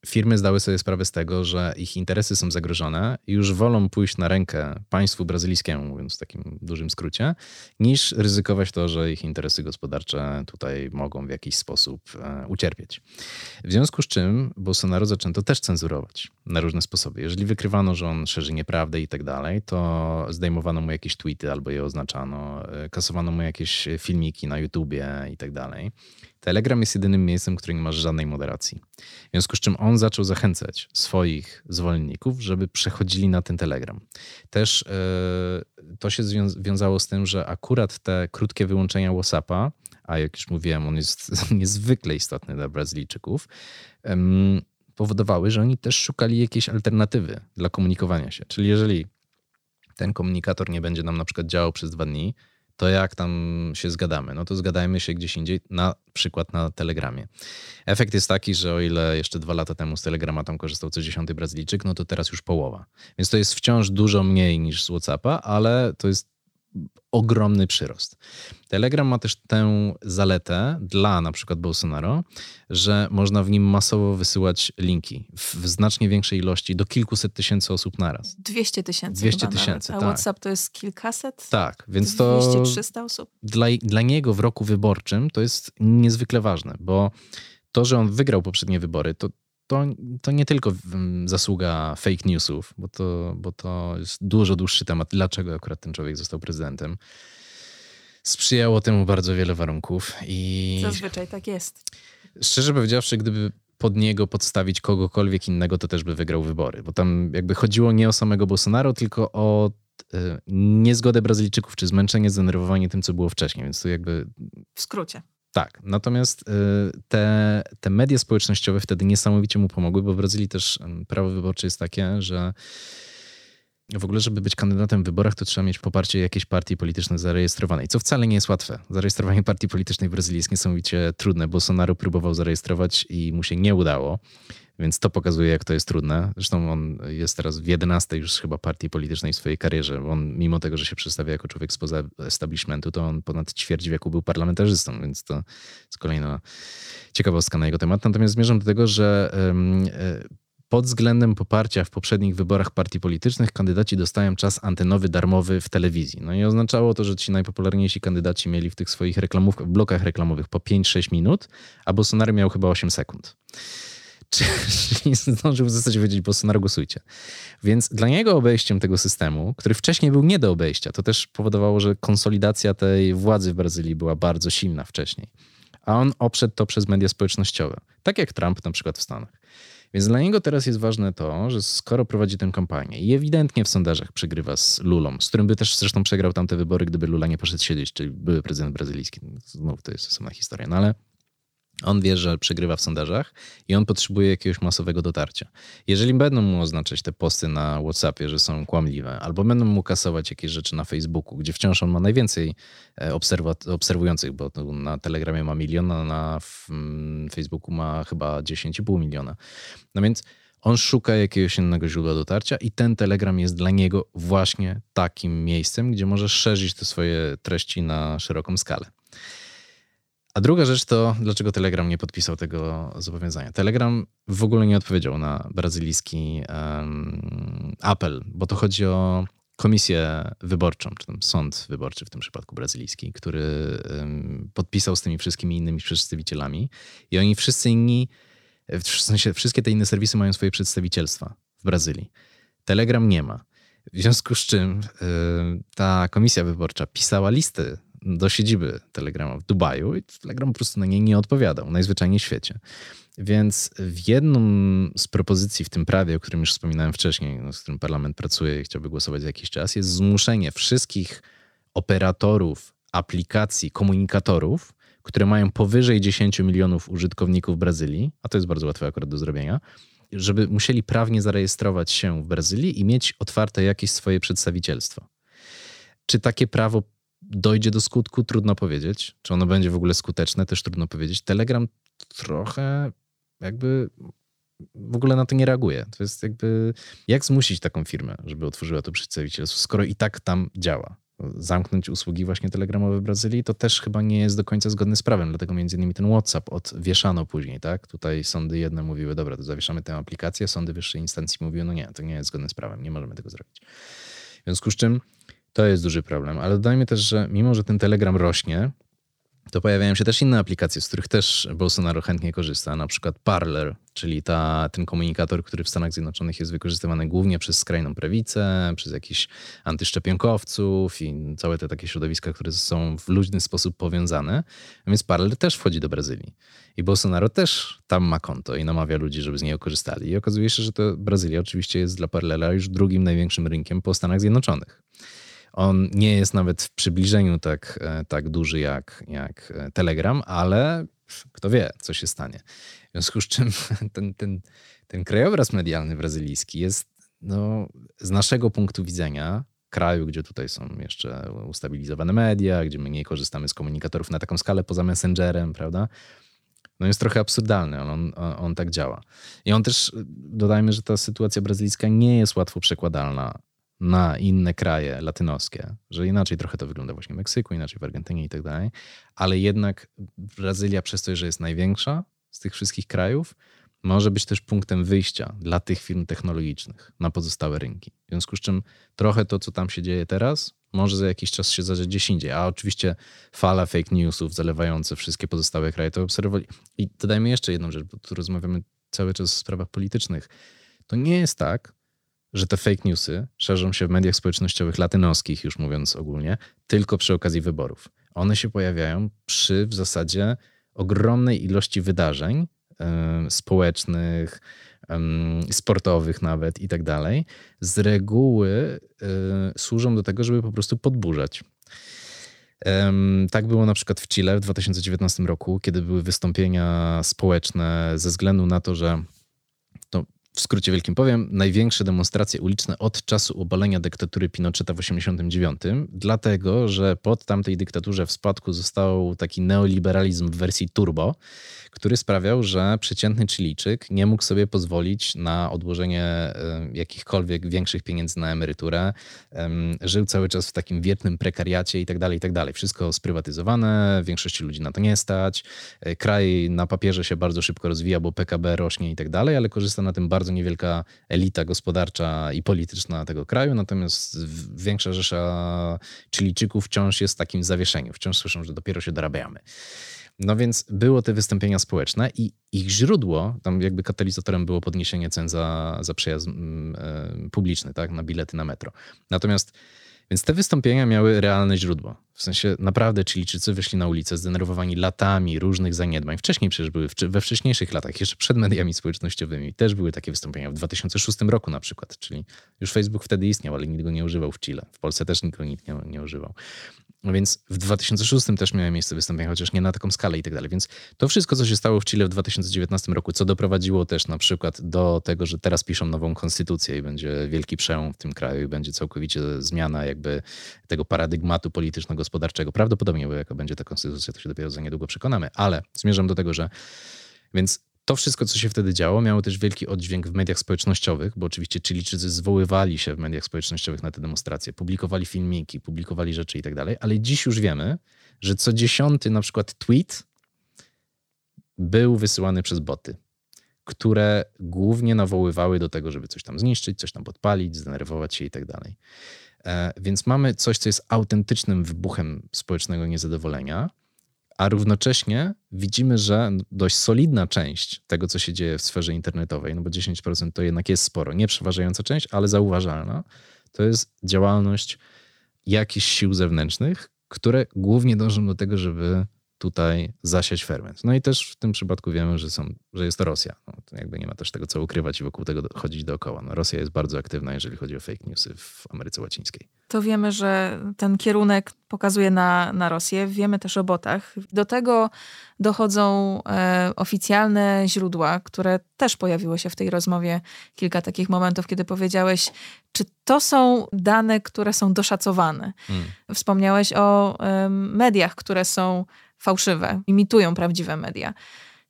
firmy zdały sobie sprawę z tego, że ich interesy są zagrożone i już wolą pójść na rękę państwu brazylijskiemu, mówiąc w takim dużym skrócie, niż ryzykować to, że ich interesy gospodarcze tutaj mogą w jakiś sposób e, ucierpieć. W związku z czym Bolsonaro zaczęto też cenzurować na różne sposoby. Jeżeli wykrywano, że on szerzy nieprawdę i tak dalej, to zdejmowano mu jakieś tweety albo je oznaczano, e, kasowano mu jakieś filmiki na YouTubie i tak dalej. Telegram jest jedynym miejscem, które nie ma żadnej moderacji. W związku z czym on zaczął zachęcać swoich zwolenników, żeby przechodzili na ten Telegram. Też yy, to się wiązało z tym, że akurat te krótkie wyłączenia WhatsAppa, a jak już mówiłem, on jest niezwykle istotny dla Brazylijczyków, yy, powodowały, że oni też szukali jakiejś alternatywy dla komunikowania się. Czyli jeżeli ten komunikator nie będzie nam na przykład działał przez dwa dni, to jak tam się zgadamy? No to zgadajmy się gdzieś indziej, na przykład na Telegramie. Efekt jest taki, że o ile jeszcze dwa lata temu z Telegrama tam korzystał co dziesiąty Brazylijczyk, no to teraz już połowa. Więc to jest wciąż dużo mniej niż z WhatsAppa, ale to jest ogromny przyrost. Telegram ma też tę zaletę dla na przykład Bolsonaro, że można w nim masowo wysyłać linki w znacznie większej ilości do kilkuset tysięcy osób naraz. 200 tysięcy. 200 chyba tysięcy. A tak. WhatsApp to jest kilkaset? Tak, więc to 200-300 osób? dla, dla niego w roku wyborczym to jest niezwykle ważne, bo to, że on wygrał poprzednie wybory, to, to, to nie tylko mm, zasługa fake newsów, bo to, bo to jest dużo dłuższy temat, dlaczego akurat ten człowiek został prezydentem. Sprzyjało temu bardzo wiele warunków i Zazwyczaj tak jest. szczerze powiedziawszy, gdyby pod niego podstawić kogokolwiek innego, to też by wygrał wybory, bo tam jakby chodziło nie o samego Bolsonaro, tylko o e, niezgodę Brazylijczyków, czy zmęczenie, zdenerwowanie tym, co było wcześniej, więc to jakby W skrócie. Tak, natomiast y, te, te media społecznościowe wtedy niesamowicie mu pomogły, bo w Brazylii też prawo wyborcze jest takie, że w ogóle, żeby być kandydatem w wyborach, to trzeba mieć poparcie jakiejś partii politycznej zarejestrowanej, co wcale nie jest łatwe. Zarejestrowanie partii politycznej w Brazylii jest niesamowicie trudne. Bolsonaro próbował zarejestrować i mu się nie udało, więc to pokazuje, jak to jest trudne. Zresztą on jest teraz w 11 już chyba partii politycznej w swojej karierze. On, mimo tego, że się przedstawia jako człowiek spoza establishmentu, to on ponad ćwierć wieku był parlamentarzystą, więc to jest kolejna ciekawostka na jego temat. Natomiast zmierzam do tego, że em, e, pod względem poparcia w poprzednich wyborach partii politycznych kandydaci dostają czas antenowy darmowy w telewizji. No i oznaczało to, że ci najpopularniejsi kandydaci mieli w tych swoich reklamówkach, w blokach reklamowych po 5-6 minut, a Bolsonaro miał chyba 8 sekund. Czyli zdążył w zasadzie powiedzieć, Bolsonaro głosujcie. Więc dla niego obejściem tego systemu, który wcześniej był nie do obejścia, to też powodowało, że konsolidacja tej władzy w Brazylii była bardzo silna wcześniej. A on oprzedł to przez media społecznościowe. Tak jak Trump na przykład w Stanach. Więc dla niego teraz jest ważne to, że skoro prowadzi tę kampanię i ewidentnie w sondażach przegrywa z Lulą, z którym by też zresztą przegrał tamte wybory, gdyby Lula nie poszedł siedzieć, czyli były prezydent brazylijski. Znów to jest osobna historia. No ale on wie, że przegrywa w sondażach i on potrzebuje jakiegoś masowego dotarcia. Jeżeli będą mu oznaczać te posty na WhatsAppie, że są kłamliwe, albo będą mu kasować jakieś rzeczy na Facebooku, gdzie wciąż on ma najwięcej e, obserwujących, bo na Telegramie ma milion, a na mm, Facebooku ma chyba 10,5 miliona. No więc on szuka jakiegoś innego źródła dotarcia i ten Telegram jest dla niego właśnie takim miejscem, gdzie może szerzyć te swoje treści na szeroką skalę. A druga rzecz to, dlaczego Telegram nie podpisał tego zobowiązania. Telegram w ogóle nie odpowiedział na brazylijski um, apel, bo to chodzi o komisję wyborczą, czy tam sąd wyborczy w tym przypadku brazylijski, który um, podpisał z tymi wszystkimi innymi przedstawicielami i oni wszyscy inni, w sensie wszystkie te inne serwisy mają swoje przedstawicielstwa w Brazylii. Telegram nie ma. W związku z czym y, ta komisja wyborcza pisała listy do siedziby Telegrama w Dubaju i Telegram po prostu na niej nie odpowiadał, najzwyczajniej w świecie. Więc w jedną z propozycji w tym prawie, o którym już wspominałem wcześniej, no, z którym parlament pracuje i chciałby głosować za jakiś czas, jest zmuszenie wszystkich operatorów aplikacji, komunikatorów, które mają powyżej 10 milionów użytkowników Brazylii, a to jest bardzo łatwe akurat do zrobienia, żeby musieli prawnie zarejestrować się w Brazylii i mieć otwarte jakieś swoje przedstawicielstwo. Czy takie prawo dojdzie do skutku? Trudno powiedzieć. Czy ono będzie w ogóle skuteczne? Też trudno powiedzieć. Telegram trochę jakby w ogóle na to nie reaguje. To jest jakby, jak zmusić taką firmę, żeby otworzyła to przedstawicielstwo, skoro i tak tam działa? Zamknąć usługi właśnie telegramowe w Brazylii, to też chyba nie jest do końca zgodne z prawem, dlatego między innymi ten WhatsApp odwieszano później, tak? Tutaj sądy jedne mówiły, dobra, to zawieszamy tę aplikację, sądy wyższej instancji mówiły, no nie, to nie jest zgodne z prawem, nie możemy tego zrobić. W związku z czym to jest duży problem, ale dodajmy też, że mimo, że ten Telegram rośnie, to pojawiają się też inne aplikacje, z których też Bolsonaro chętnie korzysta, na przykład Parler, czyli ta, ten komunikator, który w Stanach Zjednoczonych jest wykorzystywany głównie przez skrajną prawicę, przez jakichś antyszczepionkowców i całe te takie środowiska, które są w luźny sposób powiązane. Więc Parler też wchodzi do Brazylii. I Bolsonaro też tam ma konto i namawia ludzi, żeby z niego korzystali. I okazuje się, że to Brazylia oczywiście jest dla Parlera już drugim największym rynkiem po Stanach Zjednoczonych. On nie jest nawet w przybliżeniu tak, e, tak duży jak, jak e, Telegram, ale kto wie, co się stanie. W związku z czym ten, ten, ten krajobraz medialny brazylijski jest no, z naszego punktu widzenia kraju, gdzie tutaj są jeszcze ustabilizowane media, gdzie my nie korzystamy z komunikatorów na taką skalę poza Messengerem, prawda? No jest trochę absurdalny, on, on, on tak działa. I on też, dodajmy, że ta sytuacja brazylijska nie jest łatwo przekładalna na inne kraje latynoskie, że inaczej trochę to wygląda właśnie w Meksyku, inaczej w Argentynie i tak dalej, ale jednak Brazylia przez to, że jest największa z tych wszystkich krajów, może być też punktem wyjścia dla tych firm technologicznych na pozostałe rynki. W związku z czym trochę to, co tam się dzieje teraz, może za jakiś czas się zadziać gdzieś indziej. A oczywiście fala fake newsów zalewające wszystkie pozostałe kraje to obserwowali. I dodajmy jeszcze jedną rzecz, bo tu rozmawiamy cały czas o sprawach politycznych. To nie jest tak, że te fake newsy szerzą się w mediach społecznościowych latynoskich, już mówiąc ogólnie, tylko przy okazji wyborów. One się pojawiają przy w zasadzie ogromnej ilości wydarzeń yy, społecznych, yy, sportowych nawet i tak dalej. Z reguły yy, służą do tego, żeby po prostu podburzać. Tak było na przykład w Chile w 2019 roku, kiedy były wystąpienia społeczne ze względu na to, że w skrócie wielkim powiem, największe demonstracje uliczne od czasu obalenia dyktatury Pinocheta w 1989, dlatego że pod tamtej dyktaturze w spadku został taki neoliberalizm w wersji turbo, który sprawiał, że przeciętny Chilijczyk nie mógł sobie pozwolić na odłożenie jakichkolwiek większych pieniędzy na emeryturę. Żył cały czas w takim wiertnym prekariacie i tak dalej, i tak. Wszystko sprywatyzowane, większości ludzi na to nie stać. E, kraj na papierze się bardzo szybko rozwija, bo PKB rośnie i tak ale korzysta na tym bardzo niewielka elita gospodarcza i polityczna tego kraju, natomiast większa rzesza Chilijczyków wciąż jest w takim zawieszeniu. Wciąż słyszą, że dopiero się dorabiamy. No więc było te wystąpienia społeczne i ich źródło, tam jakby katalizatorem było podniesienie cen za, za przejazd mm, e, publiczny, tak, na bilety na metro. Natomiast więc te wystąpienia miały realne źródło. W sensie naprawdę Chilijczycy wyszli na ulicę zdenerwowani latami różnych zaniedbań. Wcześniej przecież były, we wcześniejszych latach, jeszcze przed mediami społecznościowymi, też były takie wystąpienia. W 2006 roku na przykład, czyli już Facebook wtedy istniał, ale nikt go nie używał w Chile. W Polsce też nikt go nie, nie używał. No więc w 2006 też miały miejsce wystąpienia, chociaż nie na taką skalę i tak dalej. Więc to wszystko, co się stało w Chile w 2019 roku, co doprowadziło też na przykład do tego, że teraz piszą nową konstytucję i będzie wielki przełom w tym kraju i będzie całkowicie zmiana jakby tego paradygmatu polityczno-gospodarczego. Prawdopodobnie, bo jaka będzie ta konstytucja, to się dopiero za niedługo przekonamy, ale zmierzam do tego, że więc to wszystko, co się wtedy działo, miało też wielki oddźwięk w mediach społecznościowych, bo oczywiście Chilijczycy zwoływali się w mediach społecznościowych na te demonstracje, publikowali filmiki, publikowali rzeczy i tak dalej, ale dziś już wiemy, że co dziesiąty na przykład tweet był wysyłany przez boty, które głównie nawoływały do tego, żeby coś tam zniszczyć, coś tam podpalić, zdenerwować się i tak dalej. E, więc mamy coś, co jest autentycznym wybuchem społecznego niezadowolenia, a równocześnie widzimy, że dość solidna część tego, co się dzieje w sferze internetowej, no bo 10% to jednak jest sporo, nie przeważająca część, ale zauważalna, to jest działalność jakichś sił zewnętrznych, które głównie dążą do tego, żeby tutaj zasiać ferment. No i też w tym przypadku wiemy, że, są, że jest to Rosja. No, to jakby nie ma też tego, co ukrywać i wokół tego chodzić dookoła. No, Rosja jest bardzo aktywna, jeżeli chodzi o fake newsy w Ameryce Łacińskiej. To wiemy, że ten kierunek pokazuje na, na Rosję. Wiemy też o botach. Do tego dochodzą e, oficjalne źródła, które też pojawiły się w tej rozmowie. Kilka takich momentów, kiedy powiedziałeś, czy to są dane, które są doszacowane. Hmm. Wspomniałeś o e, mediach, które są fałszywe, imitują prawdziwe media.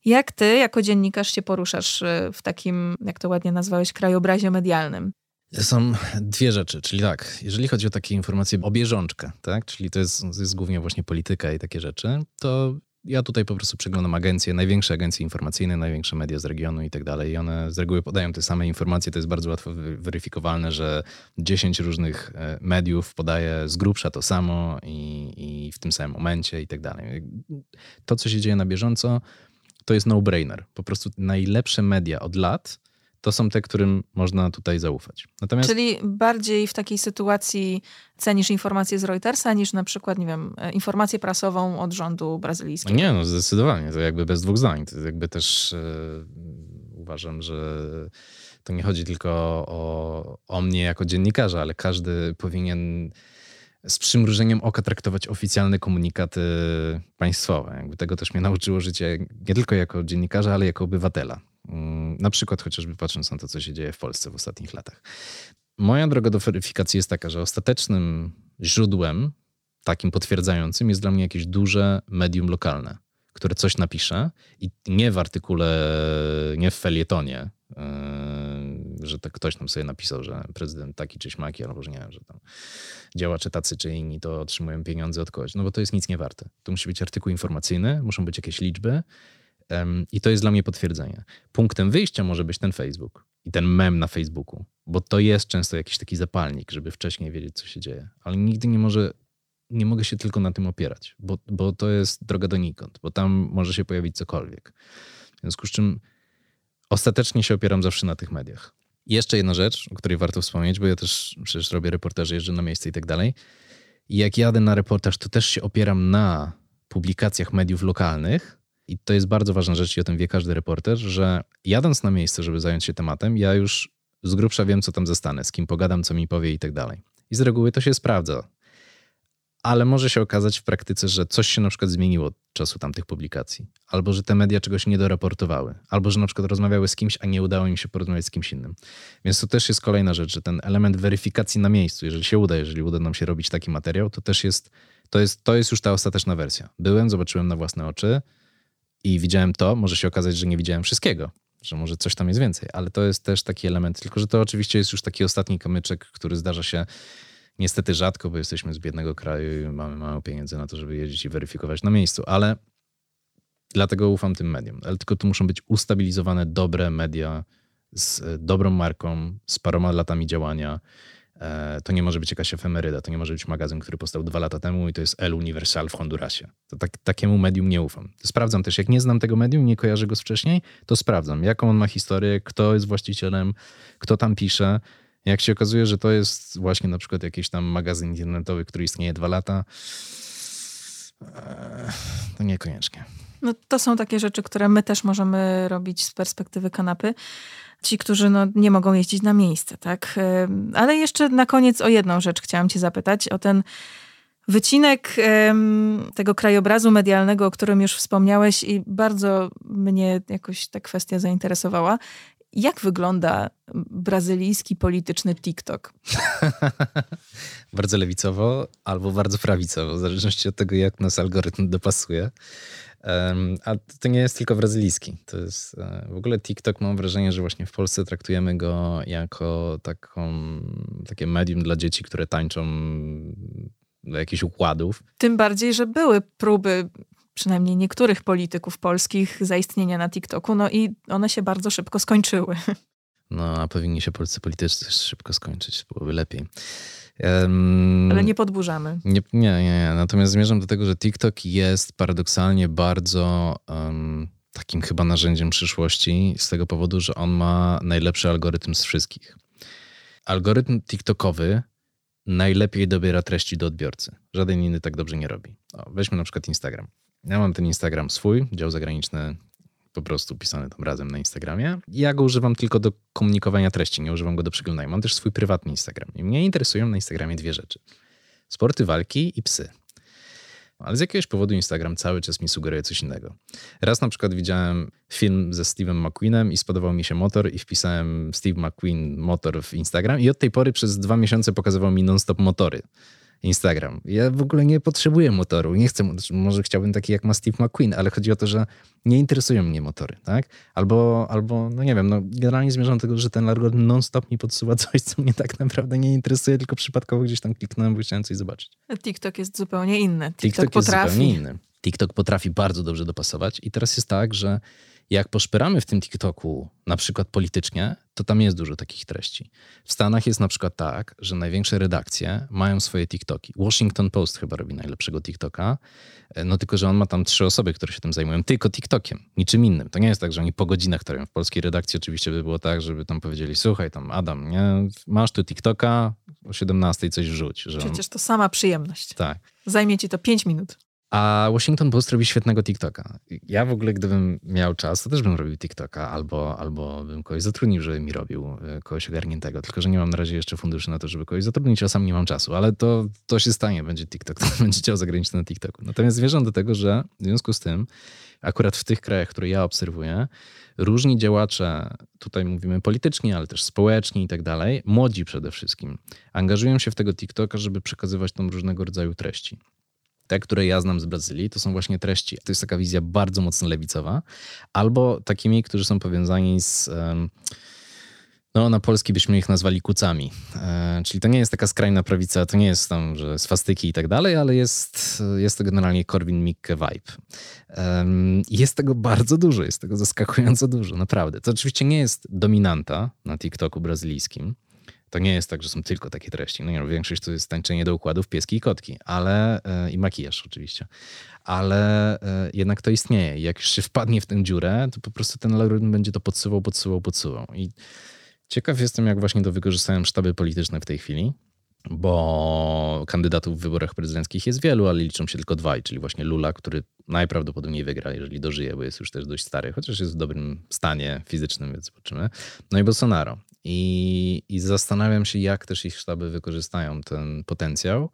Jak ty, jako dziennikarz, się poruszasz y, w takim, jak to ładnie nazwałeś, krajobrazie medialnym? Są dwie rzeczy, czyli tak, jeżeli chodzi o takie informacje o bieżączkę, tak, czyli to jest, jest głównie właśnie polityka i takie rzeczy, to ja tutaj po prostu przeglądam agencje, największe agencje informacyjne, największe media z regionu i tak dalej. I one z reguły podają te same informacje. To jest bardzo łatwo weryfikowalne, że 10 różnych e, mediów podaje z grubsza to samo i, i w tym samym momencie i tak dalej. To, co się dzieje na bieżąco, to jest no-brainer. Po prostu najlepsze media od lat to są te, którym można tutaj zaufać. Natomiast... Czyli bardziej w takiej sytuacji cenisz informacje z Reutersa niż na przykład, nie wiem, e, informację prasową od rządu brazylijskiego? Nie, no zdecydowanie. To jakby bez dwóch zdań. To jakby też e, uważam, że to nie chodzi tylko o, o mnie jako dziennikarza, ale każdy powinien z przymrużeniem oka traktować oficjalne komunikaty państwowe. Jakby tego też mnie nauczyło życie nie tylko jako dziennikarza, ale jako obywatela. Mm, na przykład chociażby patrząc na to, co się dzieje w Polsce w ostatnich latach. Moja droga do weryfikacji jest taka, że ostatecznym źródłem, takim potwierdzającym, jest dla mnie jakieś duże medium lokalne, które coś napisze i nie w artykule, nie w felietonie, yy, że to ktoś tam sobie napisał, że prezydent taki czy śmaki, albo że nie wiem, że tam działacze tacy czy inni to otrzymują pieniądze od kogoś. No bo to jest nic nie warte. To musi być artykuł informacyjny, muszą być jakieś liczby i to jest dla mnie potwierdzenie. Punktem wyjścia może być ten Facebook i ten mem na Facebooku, bo to jest często jakiś taki zapalnik, żeby wcześniej wiedzieć, co się dzieje. Ale nigdy nie może, nie mogę się tylko na tym opierać, bo, bo to jest droga donikąd, bo tam może się pojawić cokolwiek. W związku z czym ostatecznie się opieram zawsze na tych mediach. Jeszcze jedna rzecz, o której warto wspomnieć, bo ja też przecież robię reportaże, jeżdżę na miejsce i tak dalej. I jak jadę na reportaż, to też się opieram na publikacjach mediów lokalnych, i to jest bardzo ważna rzecz i o tym wie każdy reporter, że jadąc na miejsce, żeby zająć się tematem, ja już z grubsza wiem, co tam zostanę, z kim pogadam, co mi powie i tak dalej. I z reguły to się sprawdza. Ale może się okazać w praktyce, że coś się na przykład zmieniło od czasu tamtych publikacji, albo że te media czegoś nie doraportowały, albo że na przykład rozmawiały z kimś, a nie udało im się porozmawiać z kimś innym. Więc to też jest kolejna rzecz, że ten element weryfikacji na miejscu, jeżeli się uda, jeżeli uda nam się robić taki materiał, to też jest, to jest, to jest już ta ostateczna wersja. Byłem, zobaczyłem na własne oczy, i widziałem to, może się okazać, że nie widziałem wszystkiego, że może coś tam jest więcej, ale to jest też taki element, tylko że to oczywiście jest już taki ostatni kamyczek, który zdarza się niestety rzadko, bo jesteśmy z biednego kraju i mamy mało pieniędzy na to, żeby jeździć i weryfikować na miejscu, ale dlatego ufam tym mediom. Ale tylko tu muszą być ustabilizowane dobre media z dobrą marką, z paroma latami działania, E, to nie może być jakaś efemeryda, to nie może być magazyn, który powstał dwa lata temu i to jest El Universal w Hondurasie. To tak, takiemu medium nie ufam. Sprawdzam też, jak nie znam tego medium, nie kojarzę go z wcześniej, to sprawdzam, jaką on ma historię, kto jest właścicielem, kto tam pisze. Jak się okazuje, że to jest właśnie na przykład jakiś tam magazyn internetowy, który istnieje dwa lata, e, to niekoniecznie. No, to są takie rzeczy, które my też możemy robić z perspektywy kanapy ci, którzy no, nie mogą jeździć na miejsce, tak? Ale jeszcze na koniec o jedną rzecz chciałam cię zapytać, o ten wycinek tego krajobrazu medialnego, o którym już wspomniałeś i bardzo mnie jakoś ta kwestia zainteresowała. Jak wygląda brazylijski polityczny TikTok? bardzo lewicowo albo bardzo prawicowo, w zależności od tego, jak nas algorytm dopasuje. A to nie jest tylko brazylijski. To jest e, w ogóle TikTok. Mam wrażenie, że właśnie w Polsce traktujemy go jako taką, takie medium dla dzieci, które tańczą do jakichś układów. Tym bardziej, że były próby przynajmniej niektórych polityków polskich zaistnienia na TikToku, no i one się bardzo szybko skończyły. No, a powinni się polscy politycy szybko skończyć, byłoby lepiej. Um, Ale nie podburzamy. Nie, nie, nie, nie. Natomiast zmierzam do tego, że TikTok jest paradoksalnie bardzo um, takim chyba narzędziem przyszłości z tego powodu, że on ma najlepszy algorytm z wszystkich. Algorytm TikTokowy najlepiej dobiera treści do odbiorcy. Żaden inny tak dobrze nie robi. O, weźmy na przykład Instagram. Ja mam ten Instagram swój, dział zagraniczny po prostu pisany tam razem na Instagramie. Ja go używam tylko do komunikowania treści, nie używam go do przeglądania. Mam też swój prywatny Instagram. I mnie interesują na Instagramie dwie rzeczy. Sporty walki i psy. Ale z jakiegoś powodu Instagram cały czas mi sugeruje coś innego. Raz na przykład widziałem film ze Steve'em McQueenem i spodobał mi się motor i wpisałem Steve McQueen motor w Instagram i od tej pory przez dwa miesiące pokazywał mi non-stop motory. Instagram. Ja w ogóle nie potrzebuję motoru. Nie chcę, może chciałbym taki jak ma Steve McQueen, ale chodzi o to, że nie interesują mnie motory, tak? Albo, albo no nie wiem, no generalnie zmierzam do tego, że ten algorytm non-stop mi podsuwa coś, co mnie tak naprawdę nie interesuje, tylko przypadkowo gdzieś tam kliknąłem, bo chciałem coś zobaczyć. TikTok jest zupełnie inny. TikTok, TikTok potrafi. jest zupełnie inny. TikTok potrafi bardzo dobrze dopasować i teraz jest tak, że jak poszperamy w tym TikToku, na przykład politycznie, to tam jest dużo takich treści. W Stanach jest na przykład tak, że największe redakcje mają swoje TikToki. Washington Post chyba robi najlepszego TikToka, e, no tylko, że on ma tam trzy osoby, które się tym zajmują tylko TikTokiem, niczym innym. To nie jest tak, że oni po godzinach to robią. W polskiej redakcji oczywiście by było tak, żeby tam powiedzieli, słuchaj tam Adam, nie, masz tu TikToka, o 17 coś wrzuć. Że. Przecież to sama przyjemność. Tak. Zajmie ci to 5 minut. A Washington Post robi świetnego TikToka. Ja w ogóle, gdybym miał czas, to też bym robił TikToka, albo, albo bym kogoś zatrudnił, żeby mi robił, e, kogoś ogarniętego. Tylko, że nie mam na razie jeszcze funduszy na to, żeby kogoś zatrudnić, a sam nie mam czasu. Ale to, to się stanie, będzie TikTok, to będzie chciał zagraniczyć na TikToku. Natomiast zmierzam do tego, że w związku z tym, akurat w tych krajach, które ja obserwuję, różni działacze, tutaj mówimy polityczni, ale też społeczni i tak dalej, młodzi przede wszystkim, angażują się w tego TikToka, żeby przekazywać tam różnego rodzaju treści. Te, które ja znam z Brazylii, to są właśnie treści. To jest taka wizja bardzo mocno lewicowa, albo takimi, którzy są powiązani z. No, na polski byśmy ich nazwali kucami. E, czyli to nie jest taka skrajna prawica, to nie jest tam, że swastyki i tak dalej, ale jest, jest to generalnie Korwin-Mikke vibe. Jest tego bardzo dużo, jest tego zaskakująco dużo, naprawdę. To oczywiście nie jest dominanta na TikToku brazylijskim. To nie jest tak, że są tylko takie treści. No nie, większość to jest tańczenie do układów pieski i kotki, ale e, i makijaż oczywiście. Ale e, jednak to istnieje. Jak już się wpadnie w tę dziurę, to po prostu ten algorytm będzie to podsuwał, podsuwał, podsuwał. I ciekaw jestem, jak właśnie to wykorzystają sztaby polityczne w tej chwili, bo kandydatów w wyborach prezydenckich jest wielu, ale liczą się tylko dwaj, czyli właśnie Lula, który najprawdopodobniej wygra, jeżeli dożyje, bo jest już też dość stary, chociaż jest w dobrym stanie fizycznym, więc zobaczymy. No i Bolsonaro. I, I zastanawiam się, jak też ich sztaby wykorzystają ten potencjał,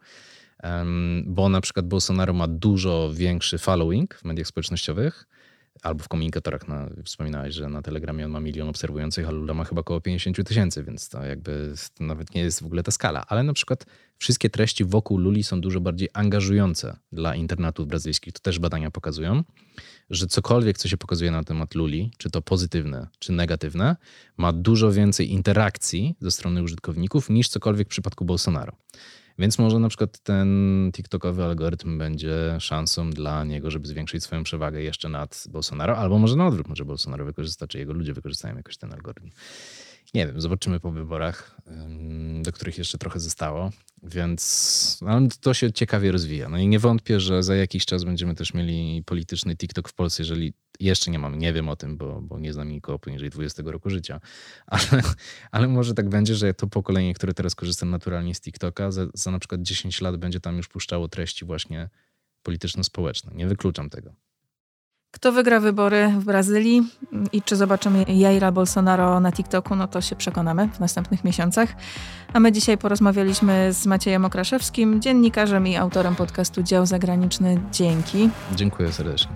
bo na przykład Bolsonaro ma dużo większy following w mediach społecznościowych, albo w komunikatorach, na, wspominałeś, że na Telegramie on ma milion obserwujących, a Lula ma chyba około 50 tysięcy, więc to jakby to nawet nie jest w ogóle ta skala. Ale na przykład wszystkie treści wokół Luli są dużo bardziej angażujące dla internatów brazylijskich. To też badania pokazują, że cokolwiek, co się pokazuje na temat Luli, czy to pozytywne, czy negatywne, ma dużo więcej interakcji ze strony użytkowników niż cokolwiek w przypadku Bolsonaro. Więc może na przykład ten TikTokowy algorytm będzie szansą dla niego, żeby zwiększyć swoją przewagę jeszcze nad Bolsonaro, albo może na odwrót, może Bolsonaro wykorzysta, czy jego ludzie wykorzystają jakoś ten algorytm. Nie wiem, zobaczymy po wyborach, do których jeszcze trochę zostało, więc ale to się ciekawie rozwija. No i nie wątpię, że za jakiś czas będziemy też mieli polityczny TikTok w Polsce, jeżeli jeszcze nie mam, nie wiem o tym, bo, bo nie znam nikogo poniżej 20 roku życia, ale, ale może tak będzie, że to pokolenie, które teraz korzysta naturalnie z TikToka, za, za na przykład 10 lat będzie tam już puszczało treści właśnie polityczno-społeczne. Nie wykluczam tego. Kto wygra wybory w Brazylii i czy zobaczymy Jaira Bolsonaro na TikToku, no to się przekonamy w następnych miesiącach. A my dzisiaj porozmawialiśmy z Maciejem Okraszewskim, dziennikarzem i autorem podcastu Dział Zagraniczny. Dzięki. Dziękuję serdecznie.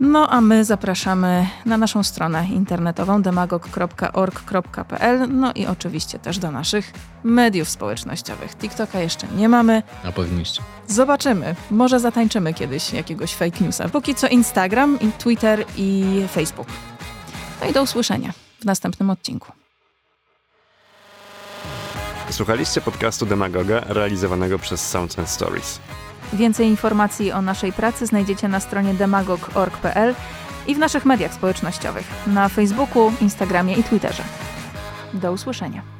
No a my zapraszamy na naszą stronę internetową demagog.org.pl, no i oczywiście też do naszych mediów społecznościowych. TikToka jeszcze nie mamy. A powinniście. Zobaczymy. Może zatańczymy kiedyś jakiegoś fake newsa. Póki co Instagram, i Twitter i Facebook. No i do usłyszenia w następnym odcinku. Słuchaliście podcastu Demagoga realizowanego przez Sounds and Stories. Więcej informacji o naszej pracy znajdziecie na stronie demagog.org.pl i w naszych mediach społecznościowych na Facebooku, Instagramie i Twitterze. Do usłyszenia.